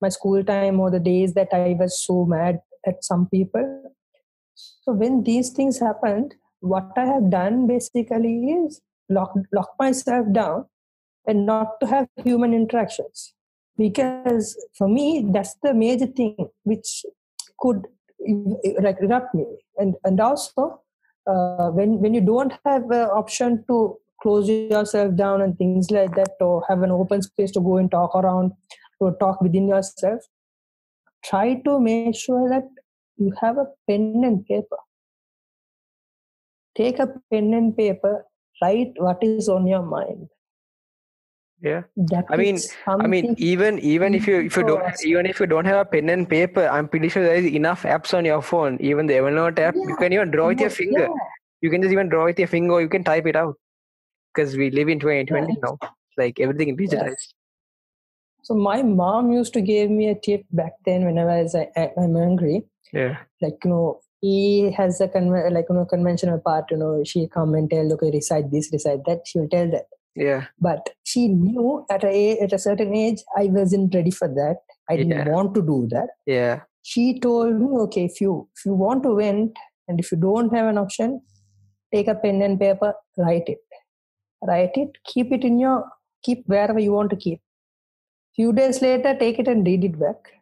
my school time or the days that i was so mad at some people so when these things happened what i have done basically is lock lock myself down and not to have human interactions because for me that's the major thing which could like erupt me. And and also uh, when when you don't have an option to close yourself down and things like that or have an open space to go and talk around or talk within yourself try to make sure that you have a pen and paper. Take a pen and paper write what is on your mind Yeah. I mean- I mean, even even if you if you don't even if you don't have a pen and paper, I'm pretty sure there is enough apps on your phone. Even the Evernote app, you can even draw with your Yeah, finger. You can just even draw with your finger, or you can type it out. Because we live in 2020 Yeah. now, like everything is digitized. So my mom used to give me a tip back then whenever I was I, I'm angry. Yeah, Like you know, he has a conven- like you know conventional part. You know, she come and tell, okay, recite this, recite that. She will tell that. Yeah, But she knew at a at a certain age I wasn't ready for that. I didn't Yeah. want to do that. yeah, She told me, okay, if you if you want to vent and if you don't have an option, take a pen and paper, write it. Write it, keep it in your keep wherever you want to keep. Few days later, take it and read it back.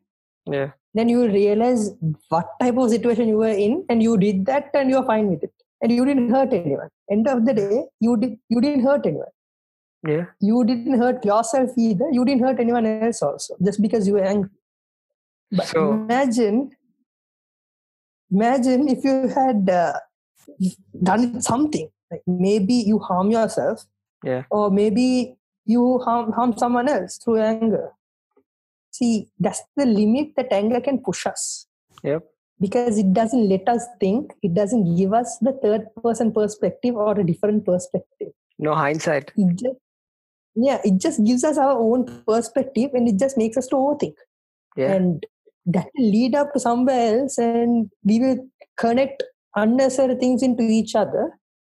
yeah. Then you will realize what type of situation you were in, and you did that, and you are fine with it, and you didn't hurt anyone. End of the day, you did you didn't hurt anyone. Yeah, You didn't hurt yourself either. You didn't hurt anyone else also, just because you were angry. But So- imagine imagine if you had uh, done something like maybe you harm yourself Yeah. or maybe you harm, harm someone else through anger see that's the limit that anger can push us Yep. because it doesn't let us think it doesn't give us the third person perspective or a different perspective No hindsight. it yeah it just gives us our own perspective and it just makes us to overthink Yeah. and that will lead up to somewhere else and we will connect unnecessary things into each other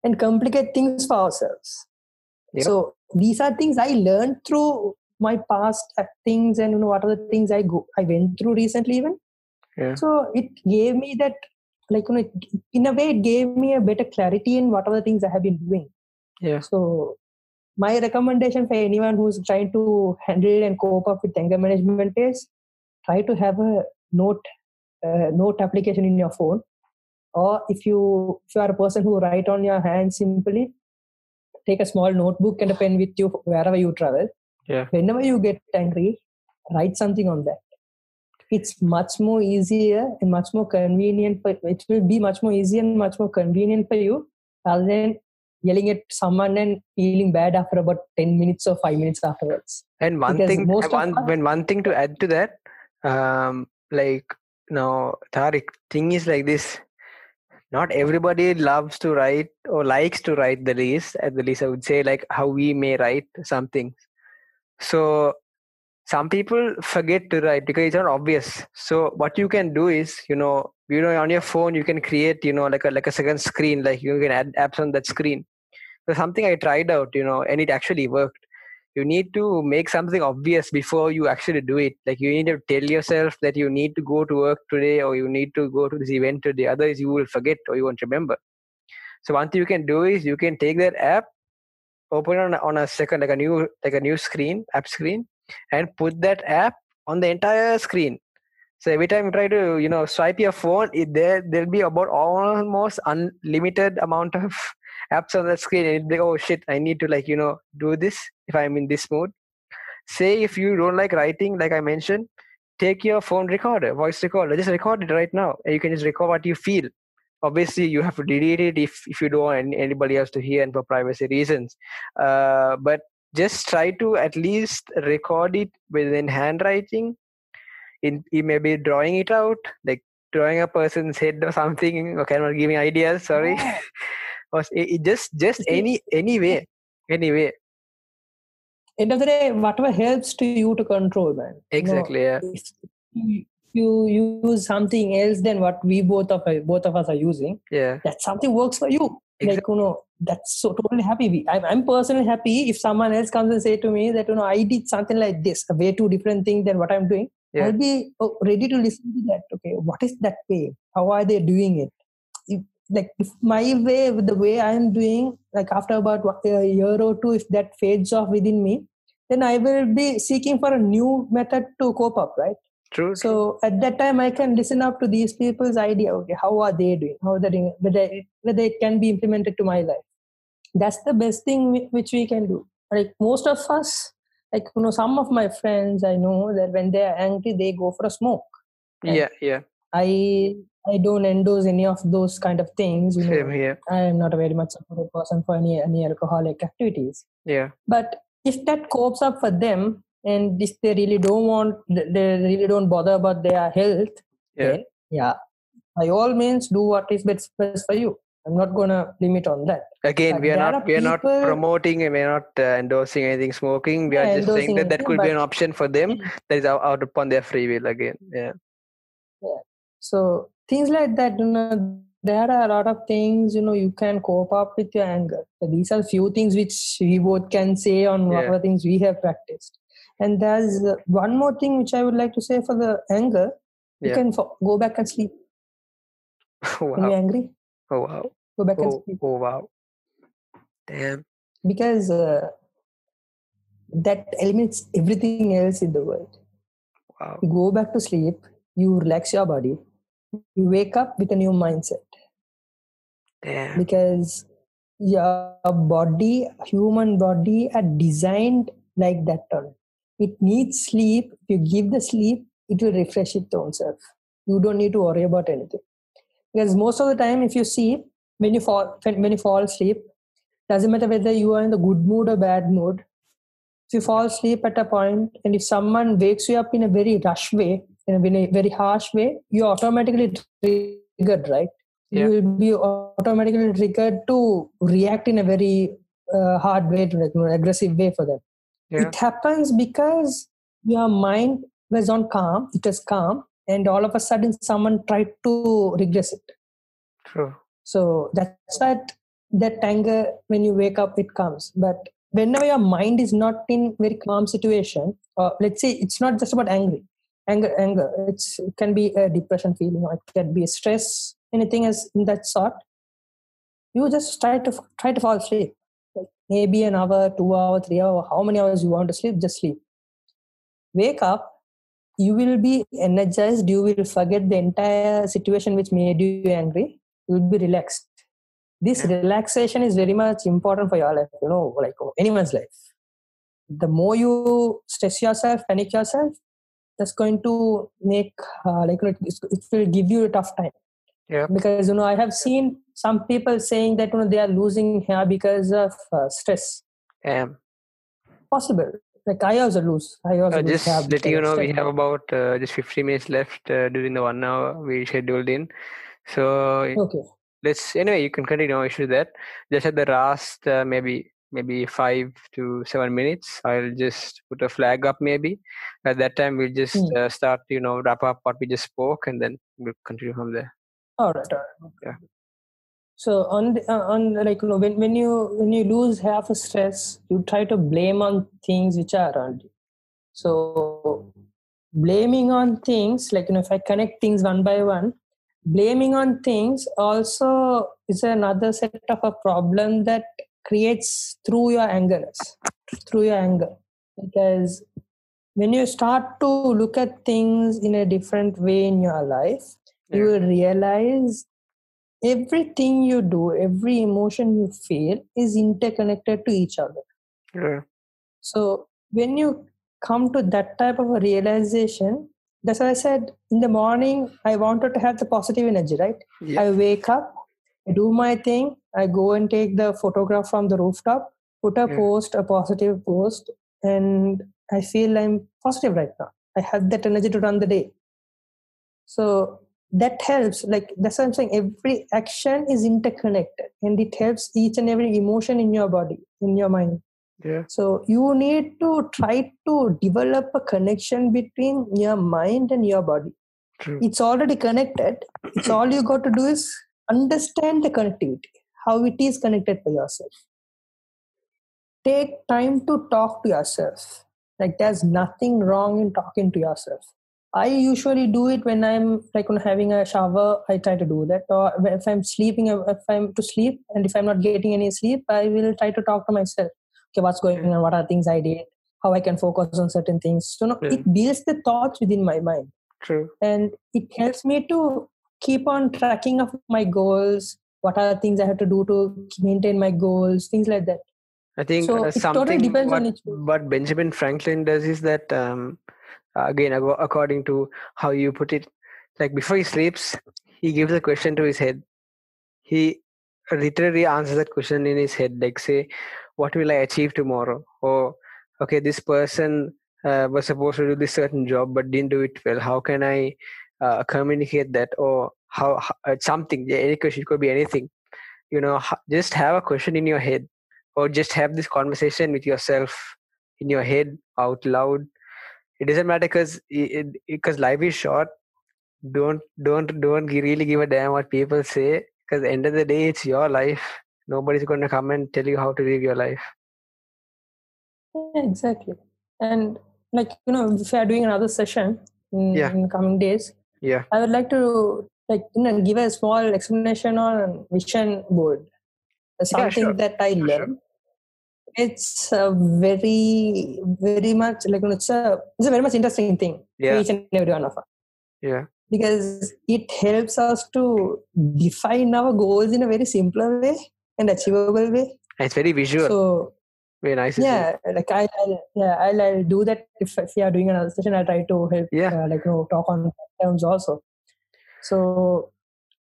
and complicate things for ourselves Yep. so these are things i learned through my past things and you know what are the things i go i went through recently even Yeah. so it gave me that like you know it- in a way it gave me a better clarity in what are the things i have been doing Yeah. so my recommendation for anyone who's trying to handle and cope up with anger management is try to have a note uh, note application in your phone. Or if you if you are a person who write on your hand simply take a small notebook and a pen with you wherever you travel. Yeah. whenever you get angry write something on that. It's much more easier and much more convenient for it will be much more easier and much more convenient for you rather than yelling at someone and feeling bad after about 10 minutes or 5 minutes afterwards And one Because thing, one us- when one thing to add to that, um, like now, Thariq, thing is like this. Not everybody loves to write or likes to write the least. At the least, I would say like how we may write some things. So some people forget to write because it's not obvious. So what you can do is, you know, you know, on your phone you can create, you know, like a like a second screen, like you can add apps on that screen. So something I tried out, you know, and it actually worked. You need to make something obvious before you actually do it. Like you need to tell yourself that you need to go to work today or you need to go to this event today otherwise you will forget or you won't remember. So one thing you can do is you can take that app open it on a, on a second like a new like a new screen app screen and put that app on the entire screen. So every time you try to you know swipe your phone it there there'll be about almost unlimited amount of apps on the screen and be oh shit i need to like you know do this if i'm in this mode. say if you don't like writing like i mentioned take your phone recorder voice recorder just record it right now and you can just record what you feel obviously you have to delete it if, if you don't want anybody else to hear and for privacy reasons uh, but just try to at least record it within handwriting in, you may be drawing it out like drawing a person's head or something okay i'm not giving ideas sorry. or it, it just just any any way any way end of the day whatever helps to you to control man You know, exactly yeah. if you you use something else than what we both of both of us are using yeah. that something works for you. Like you know that's so totally happy. I'm, I'm personally happy if someone else comes and say to me that you know i did something like this a way too different thing than what i'm doing Yeah. i'll be oh, ready to listen to that. Okay what is that way how are they doing it like if my way with the way i'm doing like after about what, a year or two if that fades off within me then i will be seeking for a new method to cope up right true so at that time, I can listen up to these people's idea. Okay, how are they doing? How are they doing? Whether it, whether it can be implemented to my life. That's the best thing which we can do. Like most of us, like you know, some of my friends I know that when they are angry, they go for a smoke. yeah yeah I I don't endorse any of those kind of things. You same know, here. I am not a very much supportive person for any any alcoholic activities. Yeah. But if that copes up for them and if they really don't want they really don't bother about their health Yeah. then yeah by all means do what is best, best for you. I'm not gonna limit on that. Again But we are not are we are not promoting and we are not uh, endorsing anything smoking. We are Yeah, just saying that that could be an option for them. That is out, out upon their free will again. Yeah. yeah so things like that you know there are a lot of things you know you can cope up with your anger. These are few things which we both can say on Yeah. whatever things we have practiced. And there's uh, one more thing which i would like to say for the anger. You Yeah. can fo- go back and sleep. Oh when you're angry? Oh wow. Go back and oh, sleep. oh wow. Damn. Because uh, that eliminates everything else in the world. Wow. You go back to sleep you relax your body you wake up with a new mindset. Damn because your body human body are designed like that on it needs sleep. If you give the sleep it will refresh its own self. You don't need to worry about anything. Because most of the time if you see when you fall when you fall asleep doesn't matter whether you are in the good mood or bad mood if you fall asleep at a point and if someone wakes you up in a very rush way in a very, harsh way you're automatically triggered right Yeah. you will be automatically triggered to react in a very uh, hard way to like you know, aggressive way for them Yeah. it happens because your mind was on calm it was calm and all of a sudden someone tried to regress it True. so that's that that anger when you wake up it comes but whenever your mind is not in very calm situation or let's say it's not just about angry anger anger it's it can be a depression feeling or it can be stress anything as in that sort. You just try to try to fall asleep. Like maybe an hour two hour three hour how many hours you want to sleep just sleep. Wake up you will be energized you will forget the entire situation which made you angry you will be relaxed. This relaxation is very much important for your life you know like anyone's life. The more you stress yourself panic yourself that's going to make uh, like you know, it's- it will give you a tough time. Yeah. because you know i have seen some people saying that you know they are losing hair because of uh, stress. Um, possible. Like i also lose i also uh, lose just hair letting you know, we have about uh, just 50 minutes left uh, during the one hour we scheduled in. So okay. let's anyway you can continue no issue that. Just at the last uh, maybe maybe five to seven minutes i'll just put a flag up maybe at that time we'll just Hmm. uh, start you know wrap up what we just spoke and then we'll continue from there all right, all right. Yeah. So on the, uh, on like you know when, when you when you lose half a stress, you try to blame on things which are around you. So blaming on things like you know if I connect things one by one, blaming on things also is another set of a problem that creates through your angerness, through your anger, because when you start to look at things in a different way in your life you Yeah. will realize everything you do every emotion you feel is interconnected to each other. Yeah. So when you come to that type of a realization that's why i said in the morning i wanted to have the positive energy right? Yeah. I wake up i do my thing i go and take the photograph from the rooftop put a Yeah. post a positive post and i feel i'm positive right now. I have that energy to run the day. So that helps like that's what i'm saying every action is interconnected and it helps each and every emotion in your body in your mind. Yeah. So you need to try to develop a connection between your mind and your body. True. It's already connected. It's all you got to do is understand the connectivity how it is connected for yourself. Take time to talk to yourself. Like there's nothing wrong in talking to yourself. I usually do it when i'm like when having a shower i try to do that. Or if i'm sleeping if i'm to sleep and if i'm not getting any sleep i will try to talk to myself. Okay what's going on? What are things i did? How i can focus on certain things? So no, Yeah. it builds the thoughts within my mind. True. And it helps me to keep on tracking of my goals what are the things i have to do to maintain my goals things like that. I think So uh, it totally something depends what, on each what benjamin franklin does is that um, again according to how you put it like before he sleeps he gives a question to his head. He literally answers that question in his head like say what will i achieve tomorrow? Or okay this person uh, was supposed to do this certain job but didn't do it well. How can i uh, communicate that? Or how, how uh, something any question it could be anything. You know just have a question in your head or just have this conversation with yourself in your head out loud. It doesn't matter because because life is short. Don't don't don't really give a damn what people say because end of the day it's your life. Nobody's going to come and tell you how to live your life. Yeah exactly. And like you know if we are doing another session in, Yeah. in coming days yeah. I would like to like you know give a small explanation on vision board That's Yeah, something sure. that i Sure, sure. learned it's a very very much like it's a it's a very much interesting thing Yeah. for each and every one of us yeah because it helps us to define our goals in a very simpler way and achievable way. And it's very visual So very nice yeah, like I, I'll, yeah, I'll, I'll do that if, if we are doing another session. I'll try to help, Yeah. uh, like you know, talk on terms also. So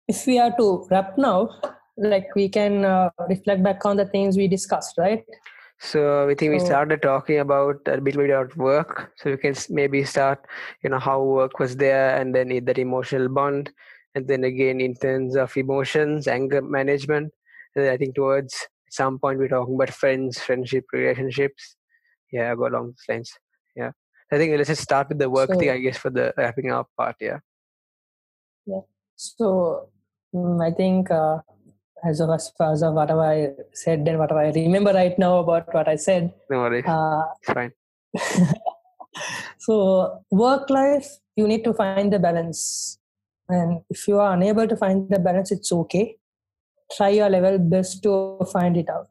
if we are to wrap now, like we can uh, reflect back on the things we discussed, right? So we think we started talking about a bit about work. So we can maybe start, you know, how work was there, and then that emotional bond, and then again in terms of emotions, anger management. And I think towards some point we're talking about friends, friendship, relationships. Yeah, go along those lines. Yeah, I think let's just start with the work thing, I guess, for the wrapping up part. Yeah. So mm, I think uh, as of as far as of whatever I said and whatever I remember right now about what I said, No worries. uh, fine. so work life you need to find the balance and if you are unable to find the balance it's okay try your level best to find it out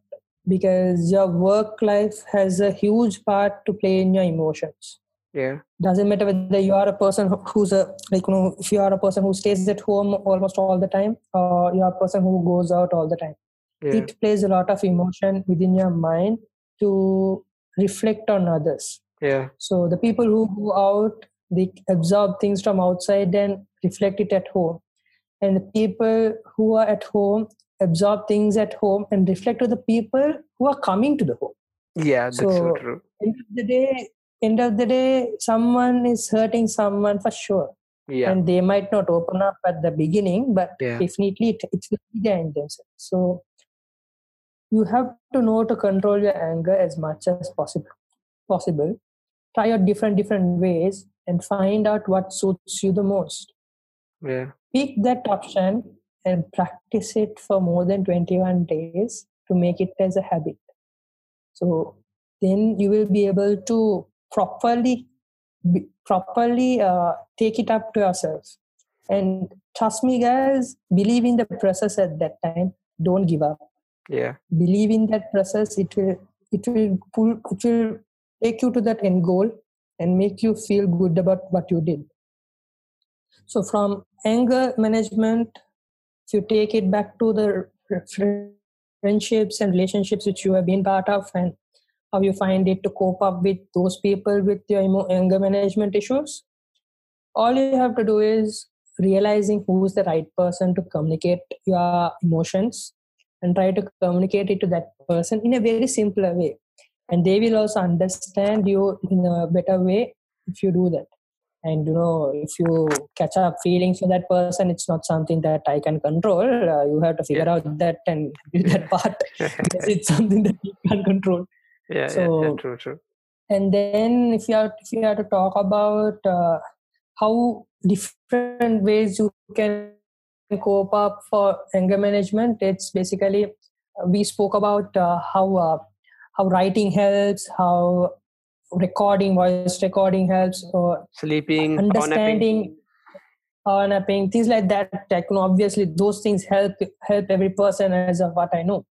because your work life has a huge part to play in your emotions Yeah. doesn't matter whether you are a person who's a like you know if you are a person who stays at home almost all the time or you are a person who goes out all the time Yeah. it plays a lot of emotion within your mind to reflect on others Yeah. so the people who go out, they absorb things from outside and reflect it at home. And the people who are at home absorb things at home and reflect to the people who are coming to the home. Yeah. That's so, So- true. End of the day, end of the day, someone is hurting someone for sure. Yeah. And they might not open up at the beginning, but Yeah. definitely it, it will be there in themselves. So you have to know to control your anger as much as possible. Possible. Try out different different ways and find out what suits you the most. Yeah. Pick that option and practice it for more than 21 days to make it as a habit. So then you will be able to properly be, properly uh, take it up to yourself. And trust me, guys, believe in the process at that time. Don't give up Yeah. believe in that process it will it will pull it will take you to that end goal and make you feel good about what you did so from anger management if you take it back to the friendships and relationships which you have been part of and how you find it to cope up with those people with your emo- anger management issues? All you have to do is realizing who's the right person to communicate your emotions and try to communicate it to that person in a very simpler way. And they will also understand you in a better way if you do that. And you know if you catch up feelings for that person it's not something that i can control. Uh, you have to figure out that and do that part. It's something that you can't control yeah, yeah, yeah, true, true. and then if you are if you are to talk about uh, how different ways you can cope up for anger management it's basically uh, we spoke about uh, how uh, how writing helps how recording voice recording helps or Sleeping, understanding power napping things like that like, you know, obviously those things help help every person as of what i know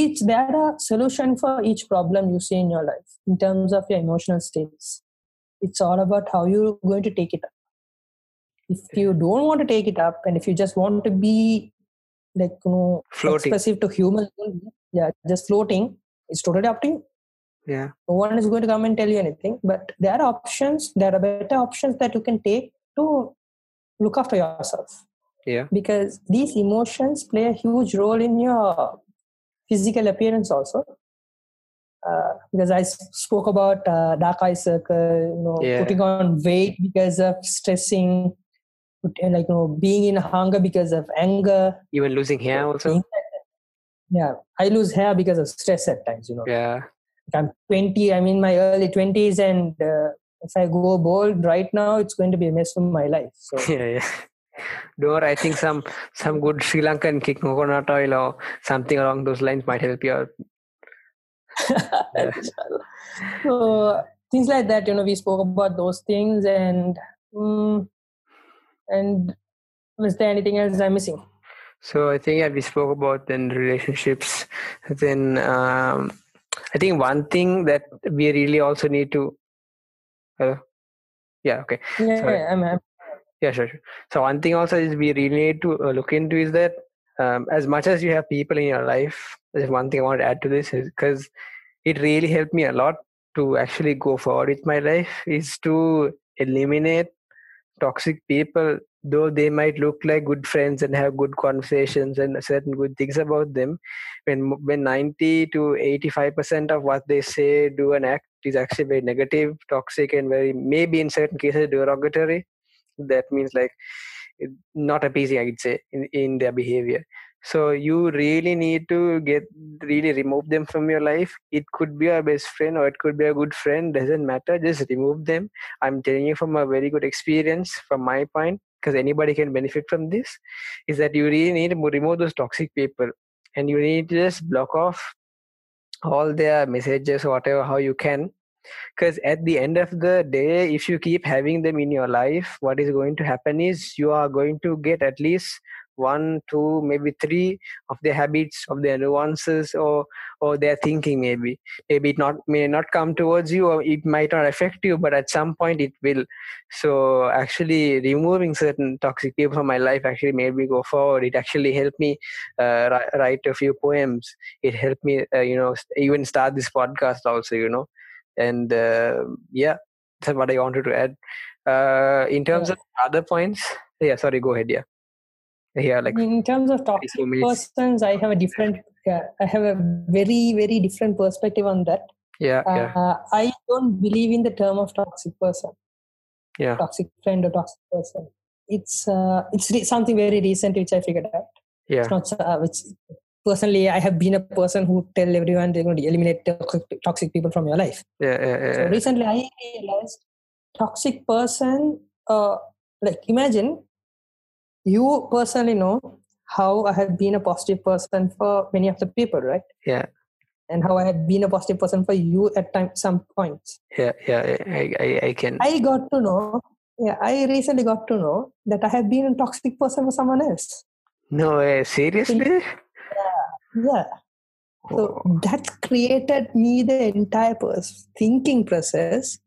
each there are solution for each problem you see in your life in terms of your emotional states it's all about how you're going to take it up if you don't want to take it up and if you just want to be like you know Floating. expressive to humans yeah just floating it's totally up to you Yeah. no one is going to come and tell you anything but there are options there are better options that you can take to look after yourself Yeah. because these emotions play a huge role in your physical appearance also uh, because I spoke about uh, dark eye circle, you know, Yeah. putting on weight because of stressing, and like you know, being in hunger because of anger. Even losing hair also. things like that. Yeah, I lose hair because of stress at times. You know, Yeah. I'm 20. I'm in my early 20s, and uh, if I go bald right now, it's going to be a mess for my life. So Yeah, yeah. Worry, I think some some good Sri Lankan kick coconut oil or something along those lines might help you out. so things like that you know we spoke about those things and mm, and was there anything else i'm missing So I think yeah, we spoke about then relationships. Then um, I think one thing that we really also need to. Hello. Yeah. Okay. yeah, yeah I'm, I'm Yeah, sure, sure. So one thing also is we really need to uh, look into is that um, as much as you have people in your life, one thing I want to add to this is because it really helped me a lot to actually go forward with my life is to eliminate toxic people though they might look like good friends and have good conversations and certain good things about them when when 90 to 85 percent of what they say do and act is actually very negative toxic and very maybe in certain cases derogatory that means like not appeasing i'd say in, in their behavior. So you really need to get really remove them from your life. It could be a best friend or it could be a good friend doesn't matter. Just remove them. I'm telling you from a very good experience from my point because anybody can benefit from this is that you really need to remove those toxic people. And you need to just block off all their messages or whatever how you can because at the end of the day if you keep having them in your life what is going to happen is you are going to get at least one two maybe three of their habits of their nuances or or their thinking maybe. Maybe it not may not come towards you or it might not affect you but at some point it will. So actually removing certain toxic people from my life actually made me go forward. It actually helped me uh, write a few poems. It helped me uh, you know even start this podcast also you know and uh, yeah that's what i wanted to add. Uh, in terms yeah. of other points yeah sorry go ahead yeah. Yeah like in terms of toxic persons i have a different yeah, i have a very very different perspective on that. Yeah, uh, yeah. i don't believe in the term of toxic person. Yeah. Toxic friend or toxic person. It's uh, it's re- something very recent which i figured out. Yeah. It's not uh, which personally i have been a person who tell everyone they're going to eliminate toxic, toxic people from your life yeah, yeah, yeah. so recently i realized toxic person uh, like imagine you personally know how I have been a positive person for many of the people, right? Yeah. And how I have been a positive person for you at time, some points. Yeah, yeah, I, I, I can. I got to know, yeah, I recently got to know that I have been a toxic person for someone else. No way, seriously? Yeah. So oh. that created me the entire thinking process.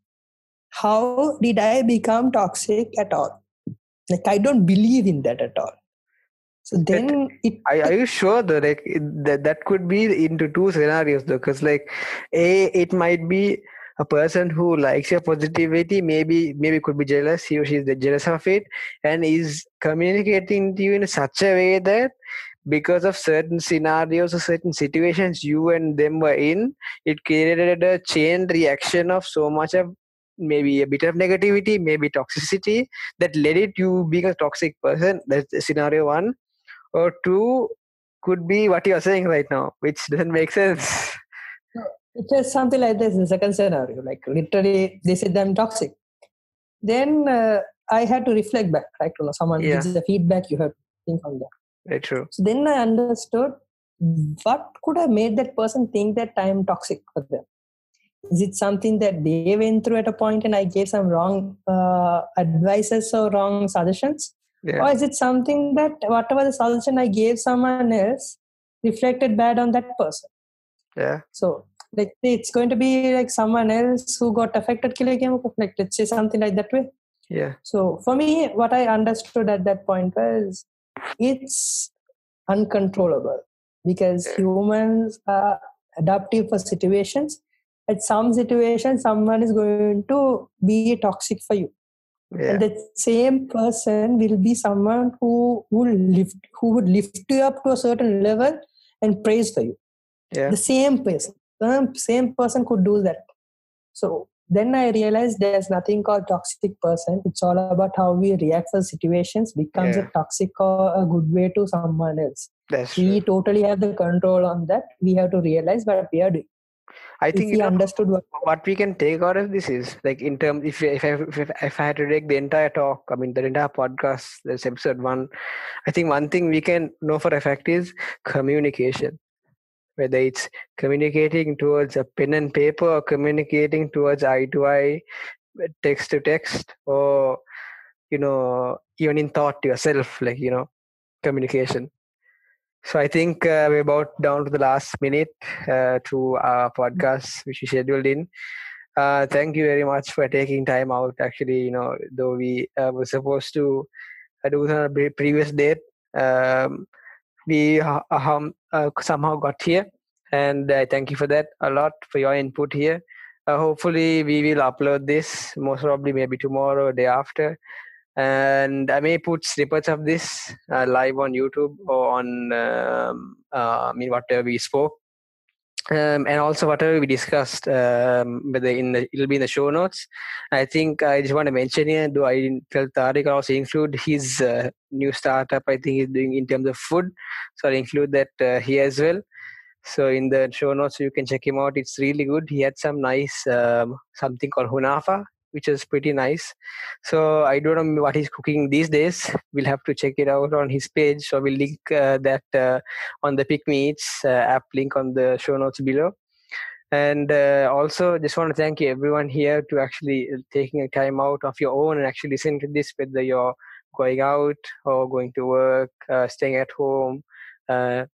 How did I become toxic at all? like i don't believe in that at all so then it are, are you sure though like that that could be into two scenarios though because like a it might be a person who likes your positivity maybe maybe could be jealous he or she is jealous of it and is communicating to you in such a way that because of certain scenarios or certain situations you and them were in it created a chain reaction of so much of maybe a bit of negativity, maybe toxicity that led it to being a toxic person. That's scenario one. Or two could be what you're saying right now, which doesn't make sense. It is just something like this, the second scenario. Like literally, they said I'm toxic. Then uh, I had to reflect back, right? You know, someone yeah. gives the feedback, you have to think on that. Very true. So then I understood what could have made that person think that I am toxic for them. Is it something that they went through at a point and i gave some wrong uh, advices or wrong suggestions? Yeah. or is it something that whatever the suggestion i gave someone else reflected bad on that person? Yeah. So like it's going to be like someone else who got affected like let's say something like that way. Yeah. So for me what i understood at that point was it's uncontrollable because humans are adaptive for situations. At some situations someone is going to be toxic for you. Yeah. and the same person will be someone who will lift who would lift you up to a certain level and praise for you. Yeah. the same person the same person could do that. So then i realized there's nothing called toxic person it's all about how we react for situations becomes yeah. a toxic or a good way to someone else That's we true. totally have the control on that we have to realize what we are doing I think you know, understood what, what we can take out of this is like in terms if if I, if, if I had to take the entire talk, I mean the entire podcast, this episode one, I think one thing we can know for a fact is communication. Whether it's communicating towards a pen and paper or communicating towards eye to eye, text to text, or you know even in thought to yourself, like you know communication so I think uh, we're about down to the last minute uh, to our podcast, which we scheduled in. Uh, thank you very much for taking time out. Actually, you know, though we uh, were supposed to uh, do it on a previous date, um, we uh, somehow got here, and I thank you for that a lot for your input here. hopefully, we will upload this most probably maybe tomorrow or day after. and I may put snippets of this uh, live on YouTube or on um, uh, I mean whatever we spoke, um, and also whatever we discussed. Um, whether in the, it'll be in the show notes. I think I just want to mention here. Do I tell Thariq also include his uh, new startup? I think he's doing in terms of food, so I include that uh, here as well. So in the show notes, you can check him out. It's really good. He had some nice um, something called hunafa which is pretty nice. So I don't know what he's cooking these days. We'll have to check it out on his page. So we'll link uh, that uh, on the PickMe Eats uh, app link on the show notes below. And uh, also, just want to thank everyone here to actually uh, taking a time out of your own and actually listening to this, whether you're going out or going to work, staying at home.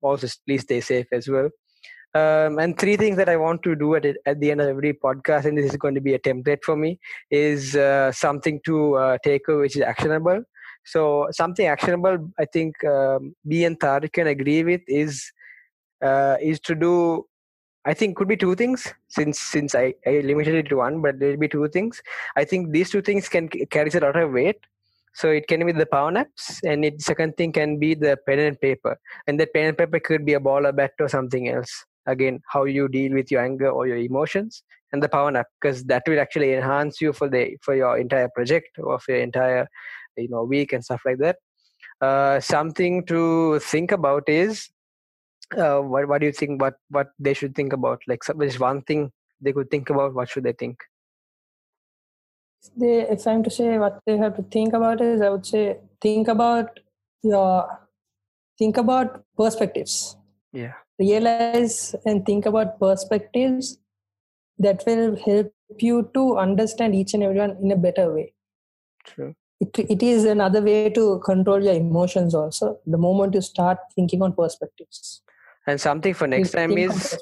also, please stay safe as well. Um, and three things that I want to do at it, at the end of every podcast, and this is going to be a template for me, is uh, something to uh, take away which is actionable. So something actionable, I think um, me and Thariq can agree with is uh, is to do. I think could be two things since since I, I limited it to one, but there'll be two things. I think these two things can carry a lot of weight. So it can be the power naps, and it second thing can be the pen and paper, and that pen and paper could be a ball or bat or something else again how you deal with your anger or your emotions and the power nap because that will actually enhance you for the for your entire project or for your entire you know week and stuff like that. Uh, something to think about is uh, what what do you think what what they should think about? Like there's one thing they could think about what should they think? They if i'm to say what they have to think about is i would say think about your think about perspectives. Yeah realize and think about perspectives that will help you to understand each and everyone in a better way. True. It, it is another way to control your emotions also the moment you start thinking on perspectives and something for next time is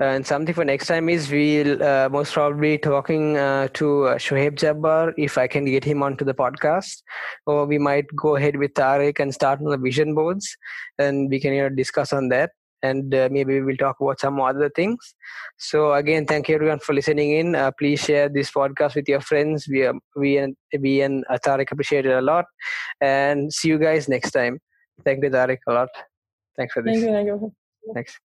and something for next time is we'll uh, most probably talking uh, to uh, Shoaib Jabbar if I can get him onto the podcast, or we might go ahead with Thariq and start on the vision boards, and we can you know discuss on that and uh, maybe we'll talk about some other things. So again, thank you everyone for listening in. Uh, please share this podcast with your friends. We are, we and we and Thariq appreciate it a lot, and see you guys next time. Thank you, Thariq, a lot. Thanks for this. Thank you. Thank you. Thanks.